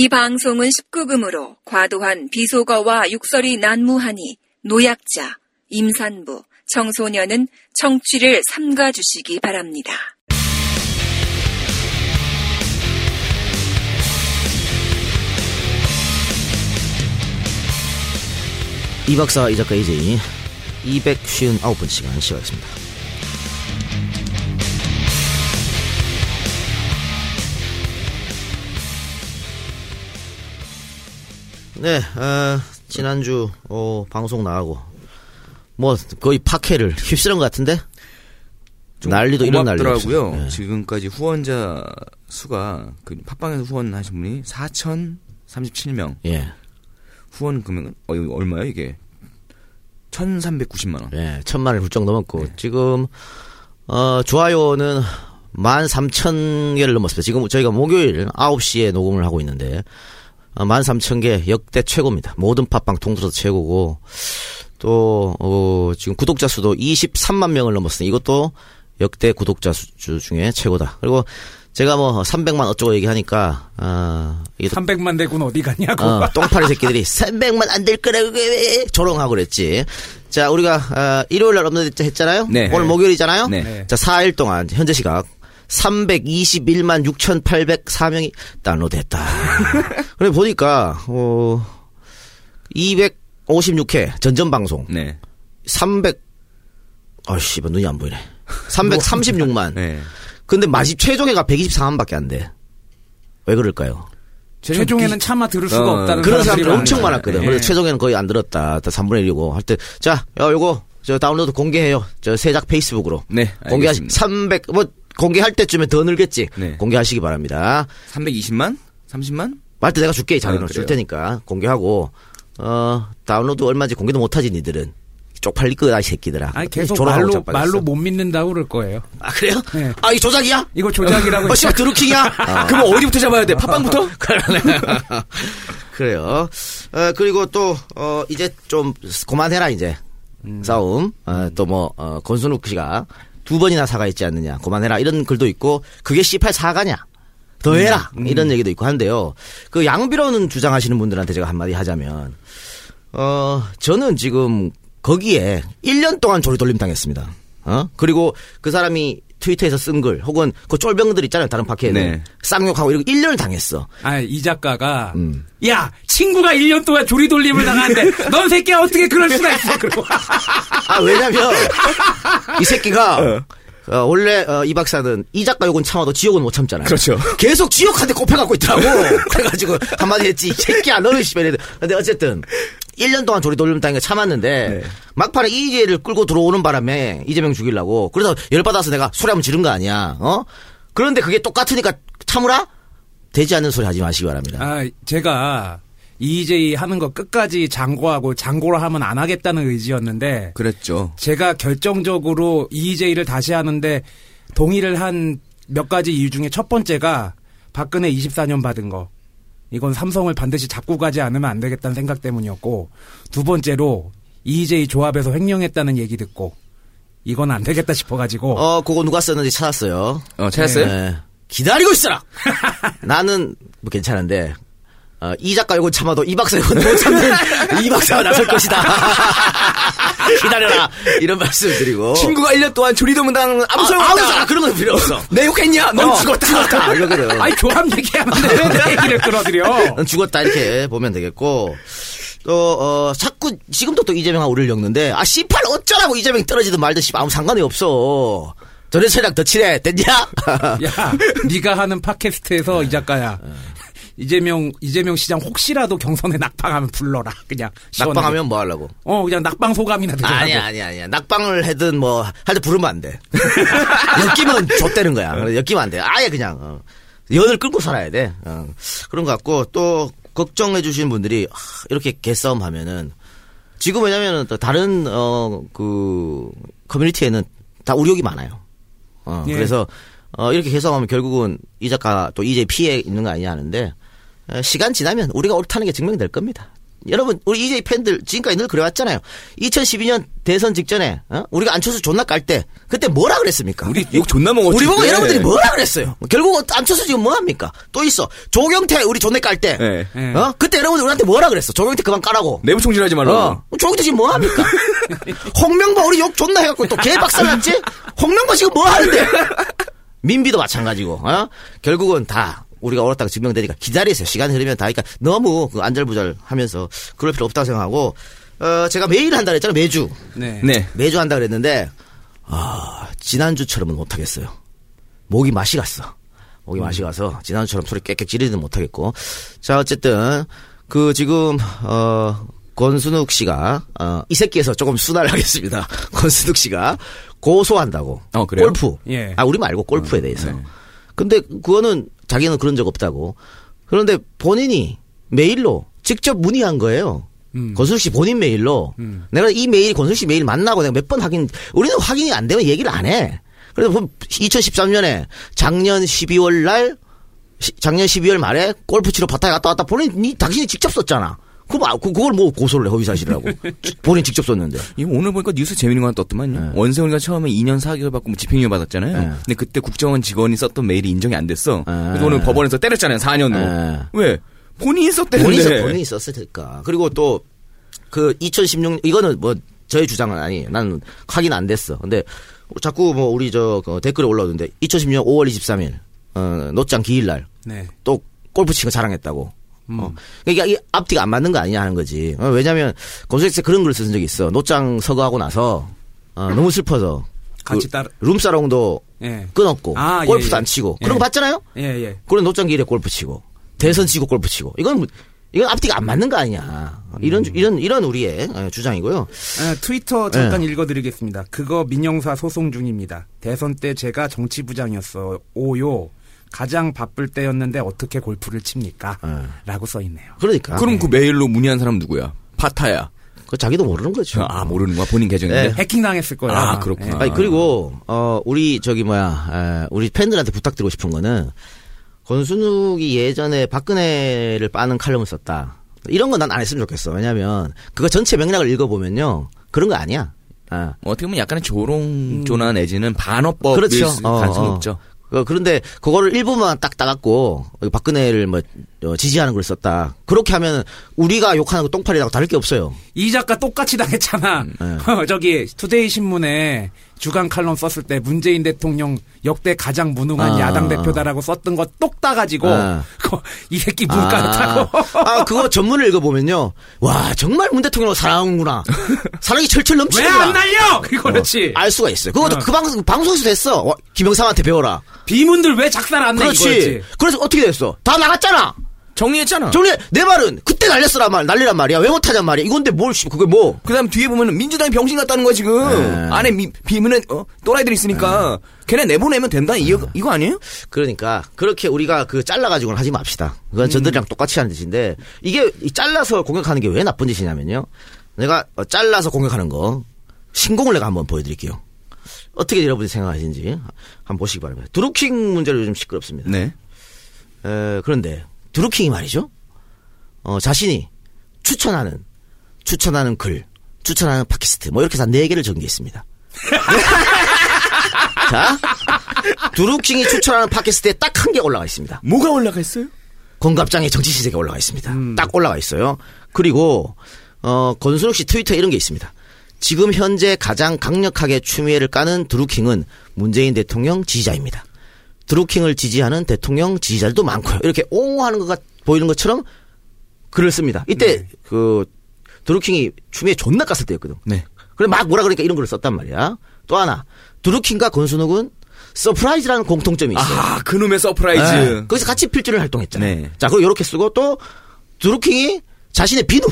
이 방송은 19금으로 과도한 비속어와 육설이 난무하니 노약자, 임산부, 청소년은 청취를 삼가주시기 바랍니다. 이 박사 이 작가 이제이 259번 시간 시작하겠습니다. 네, 어, 지난주 어, 방송 나가고 뭐 거의 파케를 휩쓸은 것 같은데 좀 난리도 이런. 없어요. 네. 지금까지 후원자 수가 그 팟빵에서 후원하신 분이 4,037명. 예, 후원 금액은 어, 얼마야 이게? 1,390만 원. 예, 천만 을 훌쩍 넘었고 지금 어, 좋아요는 13,000개를 넘었습니다. 지금 저희가 목요일 9시에 녹음을 하고 있는데 어, 13,000개 역대 최고입니다. 모든 팟빵 통틀어서 최고고 또 어, 지금 구독자 수도 23만 명을 넘었으니 이것도 역대 구독자 수 중에 최고다. 그리고 제가 뭐 300만 어쩌고 얘기하니까 아또 300만 대군 어디 갔냐고. 어, 똥파리 새끼들이 300만 안 될 거라고 왜 조롱하고 그랬지. 자, 우리가 어, 일요일 날 업로드 했잖아요. 네. 오늘 목요일이잖아요. 네. 네. 자, 4일 동안 현재 시각 321만 6,804명이 다운로드했다. 그래 보니까 어 256회 전전 방송 네. 300 아씨, 눈이 안 보이네. 336만. 네. 근데 마집 최종회가 124만밖에 안 돼. 왜 그럴까요? 최종에는 차마 들을 수가 어, 없다는 그런 사람들이 사람들 엄청. 많았거든. 예. 그래서 최종에는 거의 안 들었다. 다 3분의 1이고. 할 때, 자, 야, 요거, 저 다운로드 공개해요. 저 세작 페이스북으로. 네, 공개하시, 알겠습니다. 300, 뭐, 공개할 때쯤에 더 늘겠지. 네. 공개하시기 바랍니다. 320만? 30만? 말때 내가 줄게. 이 자료는 아, 줄? 테니까. 공개하고, 어, 다운로드 얼마인지 공개도 못하지, 니들은. 쪽팔릴 거다, 이 새끼들아. 아니 계속 말로. 말로 못 믿는다고 그럴 거예요. 아, 그래요? 네. 아, 이 조작이야? 이거 조작이라고 어, 씨발, 드루킹이야? 아. 그럼 어디부터 잡아야 돼? 팟빵부터? 그래요. 어, 그리고 또, 어, 이제 좀, 그만해라, 이제. 싸움. 어, 또 뭐, 어, 권순욱 씨가 두 번이나 사과했지 않느냐. 그만해라. 이런 글도 있고, 그게 C8 사과냐. 더 해라. 이런 얘기도 있고 한데요. 그 양비로는 주장하시는 분들한테 제가 한마디 하자면, 어, 저는 지금 거기에 1년 동안 조리돌림 당했습니다. 어? 그리고 그 사람이 트위터에서 쓴 글, 혹은 그 쫄병들 있잖아요. 다른 파케에는. 네. 쌍욕하고 이러고 1년을 당했어. 아, 이 작가가 음. 야 친구가 1년 동안 조리돌림을 당하는데 넌 새끼야 어떻게 그럴 수가 있어 그러고 아, 왜냐면, 이 새끼가, 어, 원래, 어, 이 박사는 이 작가 욕은 참아도 지옥은 못 참잖아요. 그렇죠. 계속 지옥한테 꼽혀갖고 있더라고. 그래가지고, 한마디 했지. 이 새끼야, 너는 씨발. 근데 어쨌든, 1년 동안 조리 돌림 당해 참았는데, 네. 막판에 이재를 끌고 들어오는 바람에 이재명 죽이려고. 그래서 열받아서 내가 소리 한번 지른 거 아니야. 어? 그런데 그게 똑같으니까 참으라? 되지 않는 소리 하지 마시기 바랍니다. 아 제가 EJ 하는 거 끝까지 장고하고 장고를 하면 안 하겠다는 의지였는데 그랬죠. 제가 결정적으로 EJ를 다시 하는데 동의를 한 몇 가지 이유 중에 첫 번째가 박근혜 24년 받은 거. 이건 삼성을 반드시 잡고 가지 않으면 안 되겠다는 생각 때문이었고 두 번째로 EJ 조합에서 횡령했다는 얘기 듣고 이건 안 되겠다 싶어가지고 어, 그거 누가 썼는지 찾았어요. 어, 찾았어요? 네. 기다리고 있어라! 나는 뭐 괜찮은데, 어, 이 작가 욕은 참아도 이 박사 욕은 못 참는 이 박사가 나설 것이다. 기다려라. 이런 말씀 드리고. 친구가 1년 동안 조리돌림 당하는 아무 소용 아, 없다. 소용 그런 건 필요 없어. 내 욕했냐? 넌 어, 죽었다. 죽었다. 이러거든. 아니 조합 얘기하는데 왜내 얘기를 끌어들여? 넌 죽었다. 이렇게 보면 되겠고. 또, 어, 자꾸, 지금도 또 이재명하고 우리를 엮는데, 아, C8 어쩌라고 이재명이 떨어지든 말든 씨 아무 상관이 없어. 전해철이랑 더 친해. 됐냐? 야, 네가 하는 팟캐스트에서 이 작가야. 이재명 이재명 시장 혹시라도 경선에 낙방하면 불러라. 그냥 시원하게. 낙방하면 뭐 하려고? 어 그냥 낙방 소감이나 들으라고. 아니야, 아니야, 아니야. 낙방을 하든 뭐, 할때 부르면 안 돼. 엮이면 좆되는 거야. 그래서 엮이면 안 돼. 아예 그냥, 어. 연을 끌고 살아야 돼. 어. 그런 것 같고, 또, 걱정해 주시는 분들이, 아, 이렇게 개싸움 하면은, 지금 왜냐면은 또 다른, 어, 그, 커뮤니티에는 다 우려이 많아요. 어, 예. 그래서, 어, 이렇게 개싸움하면 결국은 이 작가 또 이제 피해 있는 거 아니냐 하는데, 어, 시간 지나면 우리가 옳다는 게 증명될 겁니다. 여러분 우리 이제 팬들 지금까지 늘 그래왔잖아요. 2012년 대선 직전에 어? 우리가 안철수 존나 깔 때 그때 뭐라 그랬습니까? 우리 욕 존나 먹었지. 우리 보고. 여러분들이 뭐라 그랬어요? 결국 안철수 지금 뭐 합니까? 또 있어. 조경태 우리 존나 깔 때. 네. 네. 어? 그때 여러분들 우리한테 뭐라 그랬어? 조경태 그만 까라고. 내부 총질하지 말라고. 어. 조경태 지금 뭐 합니까? 홍명보 우리 욕 존나 해갖고 또 개박살 났지? 홍명보 지금 뭐 하는데? 민비도 마찬가지고, 어? 결국은 다 우리가 옳았다고 증명되니까 기다리세요. 시간이 흐르면 다. 그러니까 너무 그 안절부절 하면서 그럴 필요 없다고 생각하고, 어, 제가 매일 한다 그랬잖아요. 매주. 네. 네. 매주 한다 그랬는데, 아, 지난주처럼은 못 하겠어요. 목이 맛이 갔어. 목이 맛이 가서 지난주처럼 소리 깨끗 지르지는 못하겠고. 자, 어쨌든, 그 지금, 어, 권순욱 씨가, 어, 이 새끼에서 조금 순화를 하겠습니다. 권순욱 씨가 고소한다고. 어, 그래요? 골프. 예. 아, 우리 말고 골프에 대해서. 네. 근데 그거는 자기는 그런 적 없다고. 그런데 본인이 메일로 직접 문의한 거예요. 음. 권순욱 씨 본인 메일로 음. 내가 이 메일 권순욱 씨 메일 만나고 내가 몇 번 확인 우리는 확인이 안 되면 얘기를 안 해. 그래서 2013년에 작년 12월 날 시- 작년 12월 말에 골프 치러 바다에 갔다 왔다 본인이 당신이 직접 썼잖아. 그럼 아, 그, 그걸 뭐 고소를 해 허위사실이라고. 본인 직접 썼는데. 이거 오늘 보니까 뉴스 재밌는 거 하나 떴더만요. 원세훈이가 처음에 2년 4개월 받고 뭐 집행유예 받았잖아요. 네. 근데 그때 국정원 직원이 썼던 메일이 인정이 안 됐어. 네. 그래서 오늘 법원에서 때렸잖아요. 4년으로. 네. 왜? 본인이 썼대는데. 본인이, 썼- 본인이 썼을 테니까. 그리고 또, 그, 2016, 이거는 뭐, 저의 주장은 아니에요. 나는 확인 안 됐어. 근데, 자꾸 뭐, 우리 저, 그 댓글에 올라오는데, 2016년 5월 23일, 어, 노장 기일날, 네. 또, 골프 치고 자랑했다고. 어. 그러니까 이 앞뒤가 안 맞는 거 아니냐 하는 거지. 어, 왜냐면, 검색에 그런 글을 쓴 적이 있어. 노장 서거하고 나서, 어, 너무 슬퍼서. 같이 그 따라- 룸사롱도 예. 끊었고, 아, 예, 골프도 예. 안 치고. 예. 그런 거 봤잖아요? 예, 예. 그런 노장 길에 골프 치고 대선 치고 골프 치고 이건 뭐- 이건 앞뒤가 안 맞는 거 아니냐 이런 주- 이런 이런 우리의 어, 주장이고요. 아, 트위터 잠깐 네. 읽어드리겠습니다. 그거 민영사 소송 중입니다. 대선 때 제가 정치부장이었어. 오요. 가장 바쁠 때였는데 어떻게 골프를 칩니까? 네. 라고 써 있네요. 그러니까 그럼 그 메일로 문의한 사람 누구야? 파타야. 그 자기도 모르는 거죠. 아, 모르는 거야. 본인 계정인데. 네. 해킹 당했을 거예요. 아, 아마. 그렇구나. 예. 아니 그리고 어 우리 저기 뭐야 에, 우리 팬들한테 부탁드리고 싶은 거는 권순욱이 예전에 박근혜를 빠는 칼럼을 썼다. 이런 건 난 안 했으면 좋겠어. 왜냐면 그거 전체 맥락을 읽어보면요 그런 거 아니야. 아. 어떻게 보면 약간의 조롱조나 내지는 반어법일 그렇죠. 수- 어, 어. 높죠. 어, 그런데 그거를 일부만 딱 따갖고 박근혜를 뭐 어, 지지하는 걸 썼다. 그렇게 하면 우리가 욕하는 거 똥파리라고 다를 게 없어요. 이 작가 똑같이 당했잖아. 네. 저기 투데이 신문에 주간 칼럼 썼을 때 문재인 대통령 역대 가장 무능한 아. 야당 대표다라고 썼던 거 똑 따가지고 아. 이 새끼 문 깔았다고. 아, 그거 전문을 읽어보면요. 와, 정말 문 대통령을 사랑하는구나. 사랑이 철철 왜 넘치는구나. 안 날려? 그렇지. 알 수가 있어요. 그것도 어. 그 방송, 방송에서 됐어. 와, 김영삼한테 배워라. 비문들 왜 작살 안 내? 그렇지. 그래서 어떻게 됐어? 다 나갔잖아. 정리했잖아. 정리, 내 말은 그때 날렸으란 말, 난리란 말이야. 왜 못하냔 말이야. 이건데 뭘, 씨, 그게 뭐. 그 다음 뒤에 보면 민주당이 병신 같다는 거야, 지금. 네. 안에 미, 비문에, 어, 또라이들이 있으니까. 걔네 내보내면 된다? 이 거, 이거 아니에요? 그러니까 그렇게 우리가 그 잘라가지고는 하지 맙시다. 그건 저들이랑 똑같이 하는 짓인데 이게 이 잘라서 공격하는 게 왜 나쁜 짓이냐면요. 내가 어, 잘라서 공격하는 거 신공을 내가 한번 보여드릴게요. 어떻게 여러분이 생각하시는지 한번 보시기 바랍니다. 드루킹 문제로 요즘 시끄럽습니다. 네. 에, 그런데 드루킹이 말이죠. 어, 자신이 추천하는 추천하는 글, 추천하는 팟캐스트 뭐 이렇게 해서 네 개를 전개했습니다. 자, 드루킹이 추천하는 팟캐스트에 딱 한 개 올라가 있습니다. 뭐가 올라가 있어요? 권갑장의 정치 시세가 올라가 있습니다. 딱 올라가 있어요. 그리고 어 권순욱 씨 트위터에 이런 게 있습니다. 지금 현재 가장 강력하게 추미애를 까는 드루킹은 문재인 대통령 지지자입니다. 드루킹을 지지하는 대통령 지지자들도 많고요. 이렇게 옹호하는 것가 보이는 것처럼 글을 씁니다. 이때 그 드루킹이 추미애 존나 깠을 때였거든. 네. 그래 막 뭐라 그러니까 이런 글을 썼단 말이야. 또 하나 드루킹과 권순욱은 서프라이즈라는 공통점이 있어요. 아, 그놈의 서프라이즈. 네. 거기서 같이 필주를 활동했잖아요. 네. 자, 그리고 이렇게 쓰고 또 드루킹이 자신의 비누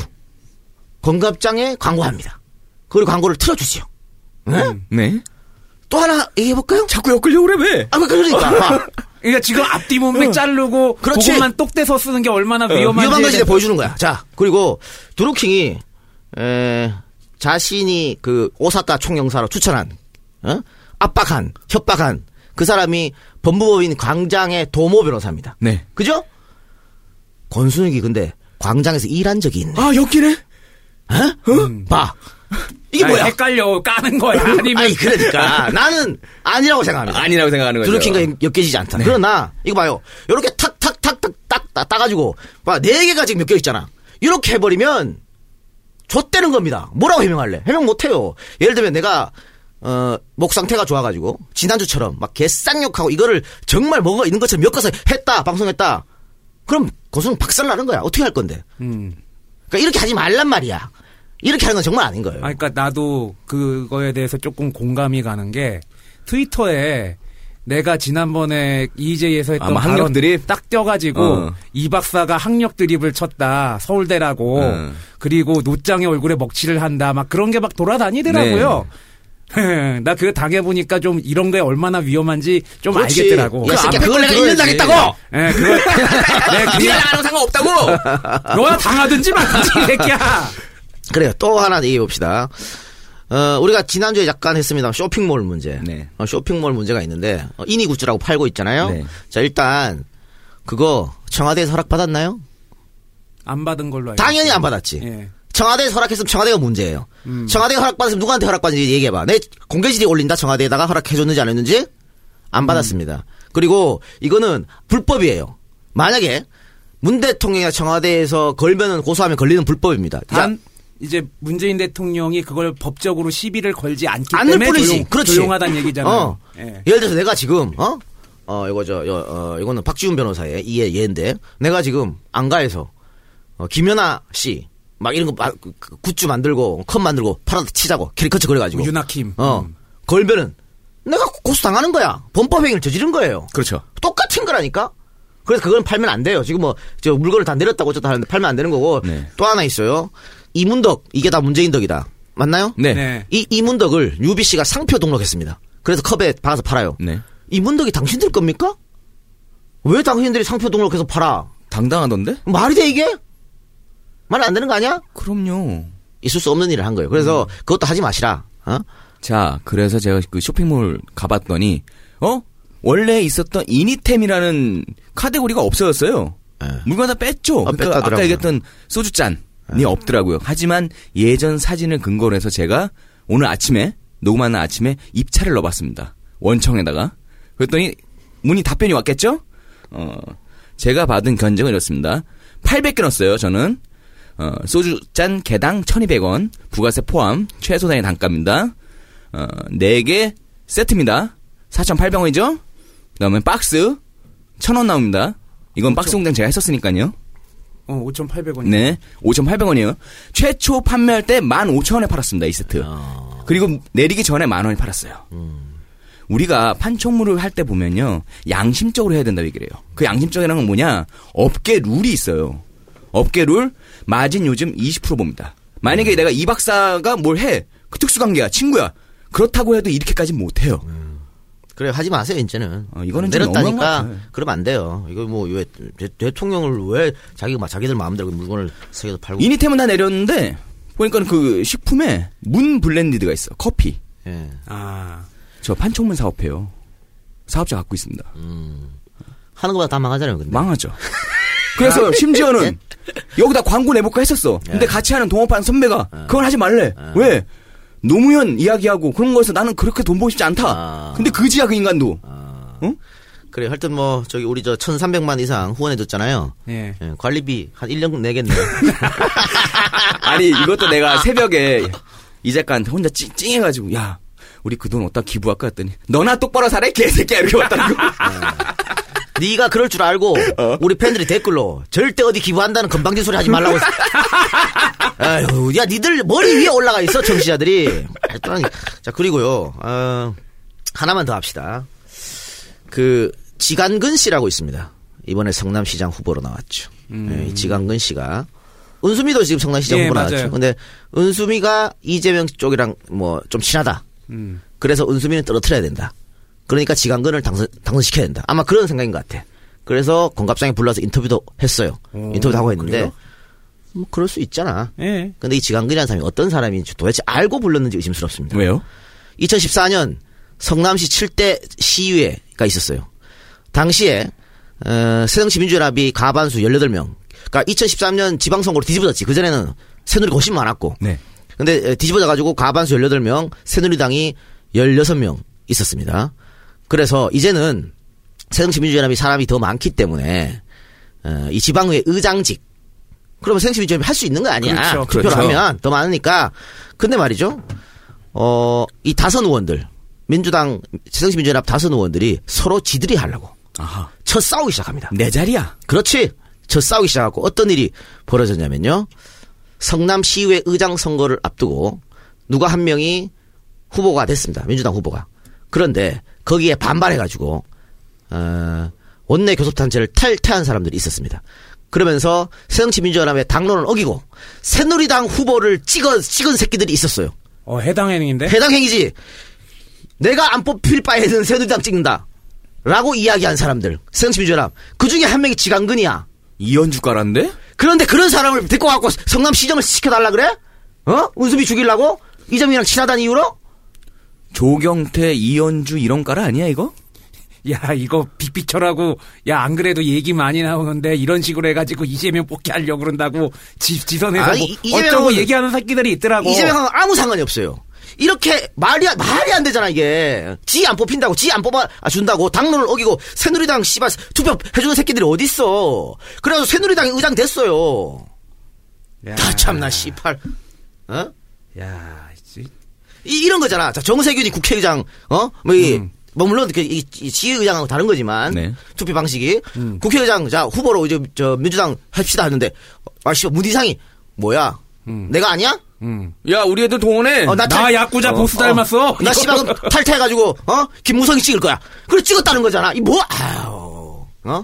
건갑장에 광고합니다. 그리고 광고를 틀어주지요. 네? 네. 또 하나 얘기해 볼까요? 자꾸 엮으려고 그래, 왜? 아, 그러니까 봐. 그러니까 지금 앞뒤 문맥 자르고 그렇지. 그것만 똑 떼서 쓰는 게 얼마나 어, 위험한지 위험한 것이 보여주는 거야. 자, 그리고 드루킹이 에, 자신이 그 오사카 총영사로 추천한 어? 압박한 협박한 그 사람이 법무법인 광장의 도모 변호사입니다. 네. 그죠? 권순욱이 근데 광장에서 일한 적이 있네. 아, 엮이네? 어? 봐. 이게 아니, 뭐야? 헷갈려 까는 거야 아니면 아니 그러니까 나는 아니라고 생각합니다. 아니라고 생각하는 거죠. 드루킹과 엮여지지 않다. 그러나 이거 봐요. 이렇게 탁탁탁탁 딱 따가지고 봐네 개가 지금 엮여 있잖아. 이렇게 해버리면 좆되는 겁니다. 뭐라고 해명할래? 해명 못해요. 예를 들면 내가 어, 목 상태가 좋아가지고 지난주처럼 막 개쌍욕하고 이거를 정말 뭐가 있는 것처럼 엮어서 했다 방송했다. 그럼 고소는 박살 나는 거야. 어떻게 할 건데? 음. 그러니까 이렇게 하지 말란 말이야. 이렇게 하는 건 정말 아닌 거예요. 아, 그러니까 나도 그거에 대해서 조금 공감이 가는 게 트위터에 내가 지난번에 EJ에서 했던 아마 학력 드립? 딱 떼가지고 어. 이 박사가 학력 드립을 쳤다 서울대라고 어. 그리고 노장의 얼굴에 먹칠을 한다 막 그런 게 막 돌아다니더라고요. 네. 나 그거 당해보니까 좀 이런 게 얼마나 위험한지 좀 그렇지. 알겠더라고. 야, 그 그걸 걸 내가 들어야지. 읽는다겠다고! 예, 그걸 내 니가 그냥 나가는 상관없다고! 너나 당하든지 말든지 이 새끼야. 그래요. 또 하나 얘기해 봅시다. 어, 우리가 지난주에 잠깐 했습니다. 쇼핑몰 문제. 네. 어, 쇼핑몰 문제가 있는데, 어, 이니 굿즈라고 팔고 있잖아요. 네. 자, 일단, 그거 청와대에서 허락받았나요? 안 받은 걸로 알고 당연히 있어요. 안 받았지. 예. 청와대에서 허락했으면 청와대가 문제예요. 음. 청와대가 허락받았으면 누구한테 허락받는지 얘기해봐. 내 공개질이 올린다 청와대에다가 허락해줬는지 안 했는지? 안 음. 받았습니다. 그리고 이거는 불법이에요. 만약에 문 대통령이나 청와대에서 걸면은 고소하면 걸리는 불법입니다. 단 이제 문재인 대통령이 그걸 법적으로 시비를 걸지 않기 않을 때문에 뿐이지. 조용, 그렇지. 조용하다는 얘기잖아요. 어. 예. 예를 들어서 내가 지금 어? 어 이거 저 여, 어, 이거는 박지훈 변호사의 이해 예인데 내가 지금 안가에서 어, 김연아 씨 막 이런 거 마- 그- 그 굿즈 만들고 컵 만들고 팔아다 치자고 캐리커처 그래가지고 유나킴. 어 음. 걸면은 내가 고소 당하는 거야 범법 행위를 저지른 거예요 그렇죠. 똑같은 거라니까 그래서 그건 팔면 안 돼요 지금 뭐 저 물건을 다 내렸다고 어쩌다 하는데 팔면 안 되는 거고 네. 또 하나 있어요 이문덕 이게 다 문재인 덕이다 맞나요? 네. 네. 이 이문덕을 유비 씨가 상표 등록했습니다. 그래서 컵에 박아서 팔아요. 네. 이문덕이 당신들 겁니까? 왜 당신들이 상표 등록해서 팔아? 당당하던데? 말이 돼 이게? 말 안 되는 거 아니야? 그럼요. 있을 수 없는 일을 한 거예요. 그래서 음. 그것도 하지 마시라. 어? 자, 그래서 제가 그 쇼핑몰 가봤더니, 어? 원래 있었던 이니템이라는 카테고리가 없어졌어요. 예. 물건 다 뺐죠. 아, 그러니까. 아까 얘기했던 소주잔 이 없더라고요. 하지만 예전 사진을 근거로 해서 제가 오늘 아침에 녹음하는 아침에 입찰을 넣어봤습니다. 원청에다가 그랬더니 문이 답변이 왔겠죠? 어, 제가 받은 견적은 이렇습니다. 800개 넣었어요. 저는 어, 소주잔 개당 1,200원 부가세 포함 최소 단위 단가입니다. 어, 4개 세트입니다. 4,800원이죠? 그 다음에 박스 1,000원 나옵니다. 이건 박스 공장 제가 했었으니까요. 어, 5,800원. 네. 5,800원이에요. 최초 판매할 때 15,000원에 팔았습니다. 이 세트. 그리고 내리기 전에 만 원에 팔았어요. 우리가 판촉물을 할 때 보면요. 양심적으로 해야 된다고 얘기를 해요. 그 양심적이라는 건 뭐냐? 업계 룰이 있어요. 업계 룰, 마진 요즘 20% 봅니다. 만약에 내가 이 박사가 뭘 해. 그 특수관계야. 친구야. 그렇다고 해도 이렇게까지 못해요. 그래 하지 마세요 이제는. 어, 이거는 내렸다니까. 그러면 안 돼요. 이거 뭐 왜 대통령을 왜 자기가 막 자기들 마음대로 물건을 세계에서 팔고. 이니템은 다 내렸는데 보니까 그 식품에 문 블렌디드가 있어. 커피. 예. 아. 저 판촉물 사업해요. 사업자 갖고 있습니다. 하는 것보다 다 망하잖아요. 근데. 망하죠. 그래서 심지어는 여기다 광고 내볼까 했었어. 근데 같이 하는 동업하는 선배가 그건 하지 말래. 왜? 노무현 이야기하고 그런 거에서 나는 그렇게 돈 벌고 싶지 않다. 아. 근데 그지야 그 인간도. 그래 하여튼 뭐 저기 우리 저 1,300만 이상 후원해 줬잖아요. 예. 예, 관리비 한 1년 내겠네. 아니 이것도 내가 새벽에 이 작가한테 혼자 찡, 찡해 가지고 야 우리 그 돈 어디다 기부할까 했더니 너나 똑바로 살아 개새끼야 이렇게 왔다고. 네가 그럴 줄 알고 우리 팬들이 댓글로 절대 어디 기부한다는 건방진 소리 하지 말라고. 아유, 야 니들 머리 위에 올라가 있어 청취자들이. 자 그리고요 어, 하나만 더 합시다. 그 지간근 씨라고 있습니다. 이번에 성남시장 후보로 나왔죠. 예, 이 지간근 씨가 은수미도 지금 성남시장 예, 후보 맞아요. 나왔죠. 근데 은수미가 이재명 쪽이랑 뭐 좀 친하다. 음. 그래서 은수미는 떨어뜨려야 된다. 그러니까 지강근을 당선, 당선시켜야 된다. 아마 그런 생각인 것 같아. 그래서 권갑장에 불러서 인터뷰도 했어요. 오, 인터뷰도 하고 했는데, 그래요? 뭐 그럴 수 있잖아. 예. 근데 이 지강근이라는 사람이 어떤 사람인지 도대체 알고 불렀는지 의심스럽습니다. 왜요? 2014년 성남시 7대 시위회가 있었어요. 당시에 어, 새정치 민주연합이 가반수 18명, 그러니까 2013년 지방선거로 뒤집어졌지. 그전에는 새누리가 훨씬 많았고. 네. 근데 에, 뒤집어져 가지고 가반수 18명, 새누리당이 16명 있었습니다. 그래서 이제는 새정치민주연합이 사람이 더 많기 때문에 어, 이 지방의 의장직 그러면 새정치민주연합이 할 수 있는 거 아니야. 그렇죠. 투표를 그렇죠. 하면 더 많으니까. 근데 말이죠. 어, 이 다선 의원들 민주당 새정치민주연합 다선 의원들이 서로 지들이 하려고 아하. 첫 싸우기 시작합니다. 내 자리야. 그렇지. 저 싸우기 시작하고 어떤 일이 벌어졌냐면요. 성남시의회 의장 선거를 앞두고 누가 한 명이 후보가 됐습니다. 민주당 후보가. 그런데 거기에 반발해가지고 어, 원내 교섭단체를 탈퇴한 사람들이 있었습니다. 그러면서 새정치민주연합의 당론을 어기고 새누리당 후보를 찍어 찍은 새끼들이 있었어요. 어, 해당 행위인데? 해당 행위지. 내가 안 뽑힐 바에는 새누리당 찍는다. 라고 이야기한 사람들. 새정치민주연합. 그 중에 한 명이 지강근이야. 이현주 가란데? 그런데 그런 사람을 데리고 갖고 성남 시정을 시켜달라 그래? 어? 운수비 죽이려고? 이점이랑 친하다는 이유로? 조경태, 이현주 이런 까라 아니야 이거? 야, 이거 빅피처라고, 야, 안 그래도 얘기 많이 나오는데, 이런 식으로 해가지고 이재명 뽑게 하려고 그런다고, 지, 지선에서 아니, 뭐, 이- 어쩌고 얘기하는 새끼들이 있더라고. 이재명하고 아무 상관이 없어요. 이렇게 말이 안- 말이 안 되잖아 이게. 지 안 뽑힌다고, 지 안 뽑아 준다고 당론을 어기고 새누리당 씨발 투표 해주는 새끼들이 어디 있어? 그래서 새누리당이 의장 됐어요. 야, 다 참나 씨발. 어? 야, 이- 이, 이런 거잖아. 자, 정세균이 국회의장, 어? 뭐, 이, 음. 뭐, 물론, 그, 이, 이 지의장하고 다른 거지만, 네. 투표 방식이. 음. 국회의장, 자, 후보로 이제, 저, 민주당 합시다 하는데, 아, 씨, 문희상이, 뭐야? 음. 내가 아니야? 음. 야 우리 애들 동원해. 어, 나 나 탈- 야구자 어, 보스 어. 닮았어. 나 씨발, 탈퇴해가지고, 어? 김무성이 찍을 거야. 그래, 찍었다는 거잖아. 이 뭐, 아유, 어?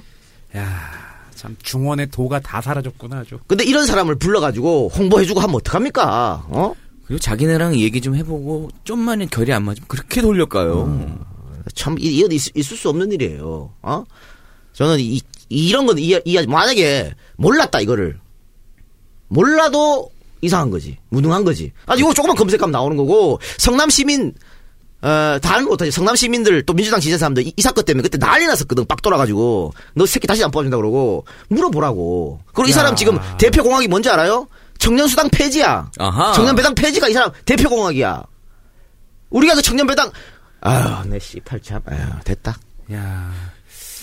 야, 참, 중원의 도가 다 사라졌구나, 아주. 근데 이런 사람을 불러가지고 홍보해주고 하면 어떡합니까? 어? 그리고 자기네랑 얘기 좀 해보고 좀만 결이 안 맞으면 그렇게 돌려가요. 참, 이, 이건 있, 있을 수 없는 일이에요. 어? 저는 이, 이런 건 이해, 이해, 만약에 몰랐다, 이거를. 몰라도 이상한 거지. 무능한 거지. 아, 이거 조금만 검색하면 나오는 거고, 성남 시민, 어, 다른 거 못하지. 성남 시민들, 또 민주당 지지한 사람들, 이, 이 사건 때문에 그때 난리 났었거든. 빡 돌아가지고. 너 새끼 다시 안 뽑아준다 그러고. 물어보라고. 그리고 이 야. 사람 지금 대표 공약이 뭔지 알아요? 청년수당 폐지야. 아하. 청년배당 폐지가 이 사람 대표 공약이야. 우리가 그 청년배당, 아유, 내 씨팔 참, 아유, 됐다. 야.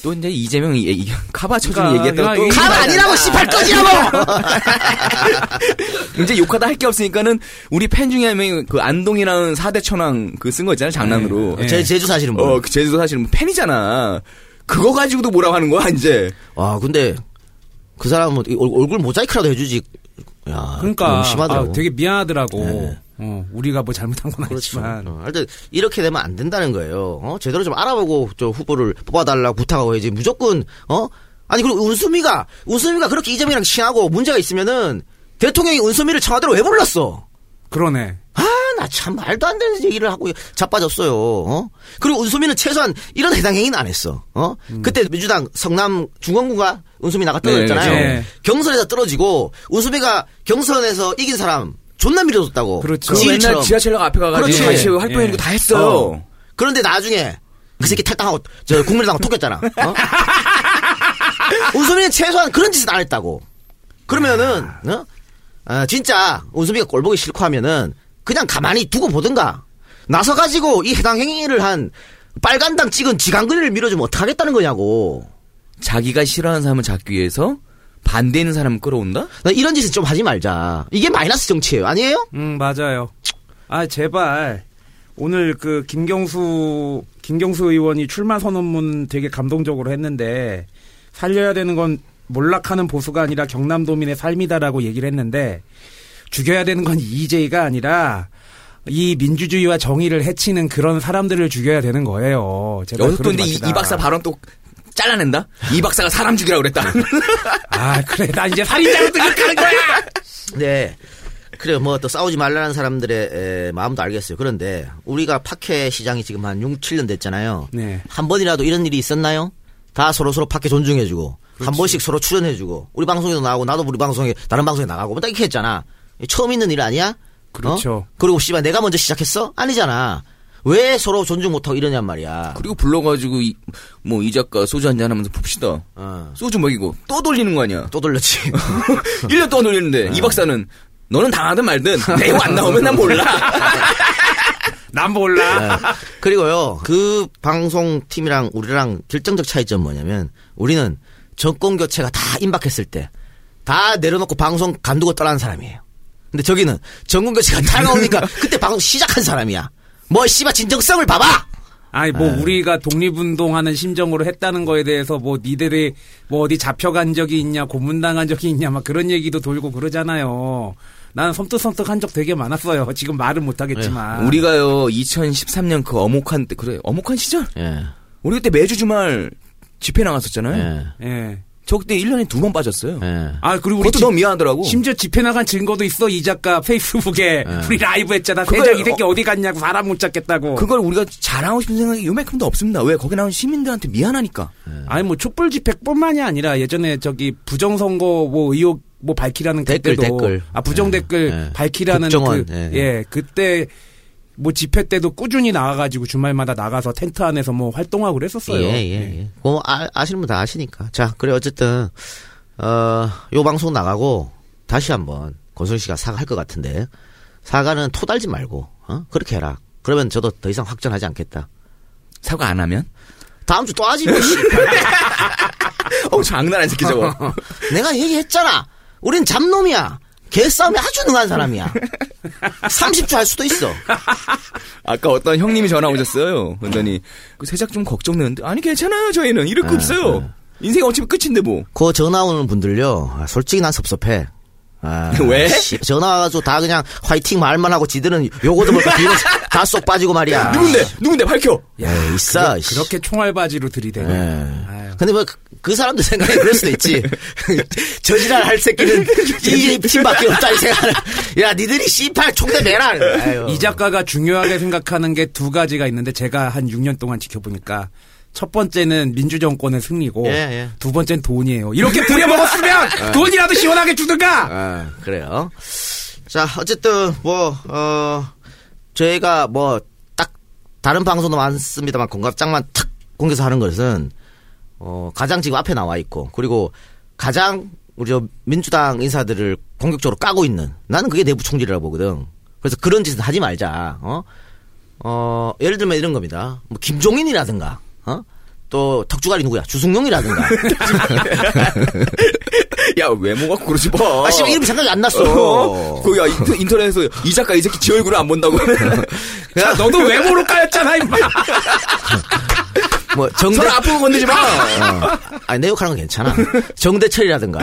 또 이제 이재명 이, 이, 카바 쳐주는 그러니까, 얘기했다가 또가 아니라고 씨팔 꺼지라고! 이제 욕하다 할 게 없으니까는 우리 팬 중에 한 명이 그 안동이라는 4대 천왕 그 쓴 거 있잖아요 장난으로. 네. 제, 제주 사시는 분. 어, 그 제주도 사실은 팬이잖아. 그거 가지고도 뭐라고 하는 거야 이제. 와, 근데, 그 사람은 얼굴 모자이크라도 해주지. 야, 그러니까. 아, 되게 미안하더라고. 네. 어, 우리가 뭐 잘못한 건 그렇죠. 아니지만. 어, 하여튼 이렇게 되면 안 된다는 거예요. 어? 제대로 좀 알아보고 저 후보를 뽑아달라고 부탁하고 해야지 무조건 어 아니 그리고 운수미가 운수미가 그렇게 이재명이랑 친하고 문제가 있으면은 대통령이 운수미를 청와대로 왜 불렀어? 그러네. 아 나 참 말도 안 되는 얘기를 하고 자빠졌어요. 어? 그리고 운수미는 최소한 이런 해당 행위는 안 했어. 어? 그때 민주당 성남 중원구가 운수미 나가 떨어졌잖아요. 네, 네. 경선에서 떨어지고 운수미가 경선에서 이긴 사람 존나 밀어줬다고. 그렇죠. 그. 맨날 지하철역 앞에 가가지고. 같이 활동해주고 예. 다 했어요. 어. 그런데 나중에 그 새끼 탈당하고 저 국민의당 토꼈잖아. 어? 운수미는 최소한 그런 짓은 안 했다고. 그러면은 어? 아, 진짜 운수미가 꼴 보기 싫고 하면은 그냥 가만히 두고 보든가. 나서 가지고 이 해당 행위를 한 빨간당 찍은 지강근이를 밀어주면 어떡하겠다는 거냐고. 자기가 싫어하는 사람을 잡기 위해서 반대하는 사람을 끌어온다? 나 이런 짓은 좀 하지 말자. 이게 마이너스 정치예요. 아니에요? 음, 맞아요. 아, 제발. 오늘 그 김경수, 김경수 의원이 출마 선언문 되게 감동적으로 했는데, 살려야 되는 건 몰락하는 보수가 아니라 경남도민의 삶이다라고 얘기를 했는데, 죽여야 되는 건 이재희가 아니라, 이 민주주의와 정의를 해치는 그런 사람들을 죽여야 되는 거예요. 여기서 또 근데 이. 이 박사 발언 또 잘라낸다? 이 박사가 사람 죽이라고 그랬다. 아, 그래. 나 이제 살인자로 등극하는 거야! 네. 그래, 뭐, 또 싸우지 말라는 사람들의 에, 마음도 알겠어요. 그런데, 우리가 파케 시장이 지금 한 6, 7년 됐잖아요. 네. 한 번이라도 이런 일이 있었나요? 다 서로 서로 파케 존중해주고, 한 번씩 서로 출연해주고, 우리 방송에도 나가고, 나도 우리 방송에, 다른 방송에 나가고, 뭐딱 이렇게 했잖아. 처음 있는 일 아니야? 그렇죠. 어? 그리고 씨발, 내가 먼저 시작했어? 아니잖아. 왜 서로 존중 못하고 이러냔 말이야. 그리고 불러가지고 이, 뭐이 작가 소주 한잔 하면서 봅시다. 어. 소주 먹이고 또 돌리는 거 아니야. 또 돌렸지. 1년 동안 돌리는데 이 박사는 너는 당하든 말든 내용 안 나오면 난 몰라. 난 몰라. 네. 그리고요, 그 방송팀이랑 우리랑 결정적 차이점 뭐냐면, 우리는 정권 교체가 다 임박했을 때, 다 내려놓고 방송 간두고 떠난 사람이에요. 근데 저기는 정권 교체가 다가오니까 그때 방송 시작한 사람이야. 뭐, 씨발, 진정성을 봐봐! 아니 뭐 우리가 독립운동하는 심정으로 했다는 거에 대해서 뭐 니들이 뭐 어디 잡혀간 적이 있냐 고문당한 적이 있냐 막 그런 얘기도 돌고 그러잖아요. 나는 섬뜩섬뜩 한 적 되게 많았어요. 지금 말은 못하겠지만. 우리가요 2013년 그 어목한 때 그래 어목한 시절 예, 우리 그때 매주 주말 집회 나갔었잖아요. 예, 예. 저 그때 1년에 두 번 빠졌어요. 예. 아 그리고 우리 그것도 집- 너무 미안하더라고. 심지어 집회 나간 증거도 있어 이 작가 페이스북에 우리 라이브 했잖아. 세장 이 새끼 어... 디 갔냐고 사람 못 잡겠다고. 그걸 우리가 자랑하고 싶은 생각이 요만큼도 없습니다. 왜 거기 나온 시민들한테 미안하니까. 아니 뭐 촛불 집회뿐만이 아니라 예전에 저기 부정선거 뭐 의혹 뭐 밝히라는 댓글, 그때도 댓글. 아 부정 예, 댓글 예. 밝히라는 국정원, 그, 예. 예. 그때 뭐 집회 때도 꾸준히 나가가지고 주말마다 나가서 텐트 안에서 뭐 활동하고 그랬었어요. 예, 예, 예. 뭐, 아, 아시는 분 다 아시니까. 자, 그래, 어쨌든, 어, 요 방송 나가고, 다시 한번, 권순 씨가 사과할 것 같은데, 사과는 토달지 말고, 어? 그렇게 해라. 그러면 저도 더 이상 확전하지 않겠다. 사과 안 하면? 다음 주 또 하지, 뭐, 씨. 어 장난 안 새끼 저거. 내가 얘기했잖아. 우린 잡놈이야. 개싸움에 아주 능한 사람이야. 30주 할 수도 있어. 아까 어떤 형님이 전화 오셨어요. 그랬더니 그 세작 좀 걱정되는데 아니 괜찮아요 저희는 이럴 거 없어요. 인생 어차피 끝인데 뭐. 그 전화 오는 분들요. 아, 솔직히 난 섭섭해. 아, 왜? 씨, 전화 와가지고 다 그냥 화이팅 말만 하고 지들은 요거도 뭘까 뒤로 다쏙 빠지고 말이야. 누군데 누군데 밝혀. 야, 있어. 씨. 그렇게 총알바지로 들이대네. 예. 근데 뭐, 그, 그 사람들 생각에 그럴 수도 있지. 저지랄 할 새끼는 이 팀밖에 없다, 이 생각을. 야, 니들이 C8 총대 내라. 아유. 이 작가가 중요하게 생각하는 게 두 가지가 있는데 제가 한 6년 동안 지켜보니까 첫 번째는 민주정권의 승리고 예, 예. 두 번째는 돈이에요. 이렇게 부려먹었으면 돈이라도 시원하게 주든가. 아, 그래요. 자, 어쨌든, 뭐, 어, 저희가 뭐, 딱, 다른 방송도 많습니다만, 공갑장만 탁 공개서 하는 것은, 어, 가장 지금 앞에 나와 있고, 그리고 가장 우리 저 민주당 인사들을 공격적으로 까고 있는, 나는 그게 내부 총질이라고 보거든. 그래서 그런 짓은 하지 말자, 어? 어, 예를 들면 이런 겁니다. 뭐, 김종인이라든가, 어? 또, 턱주갈이 누구야? 주승용이라든가. 야 외모 갖고 그러지 마. 아, 씨발, 이름이 생각이 안 났어. 어? 그야 인터넷에서 이 작가 이 새끼 지 얼굴을 안 본다고. 야, 너도 외모로 까였잖아, 임마. 뭐, 정대, 거 건드지 마. 어. 아니, 내 욕하는 건 괜찮아. 정대철이라든가.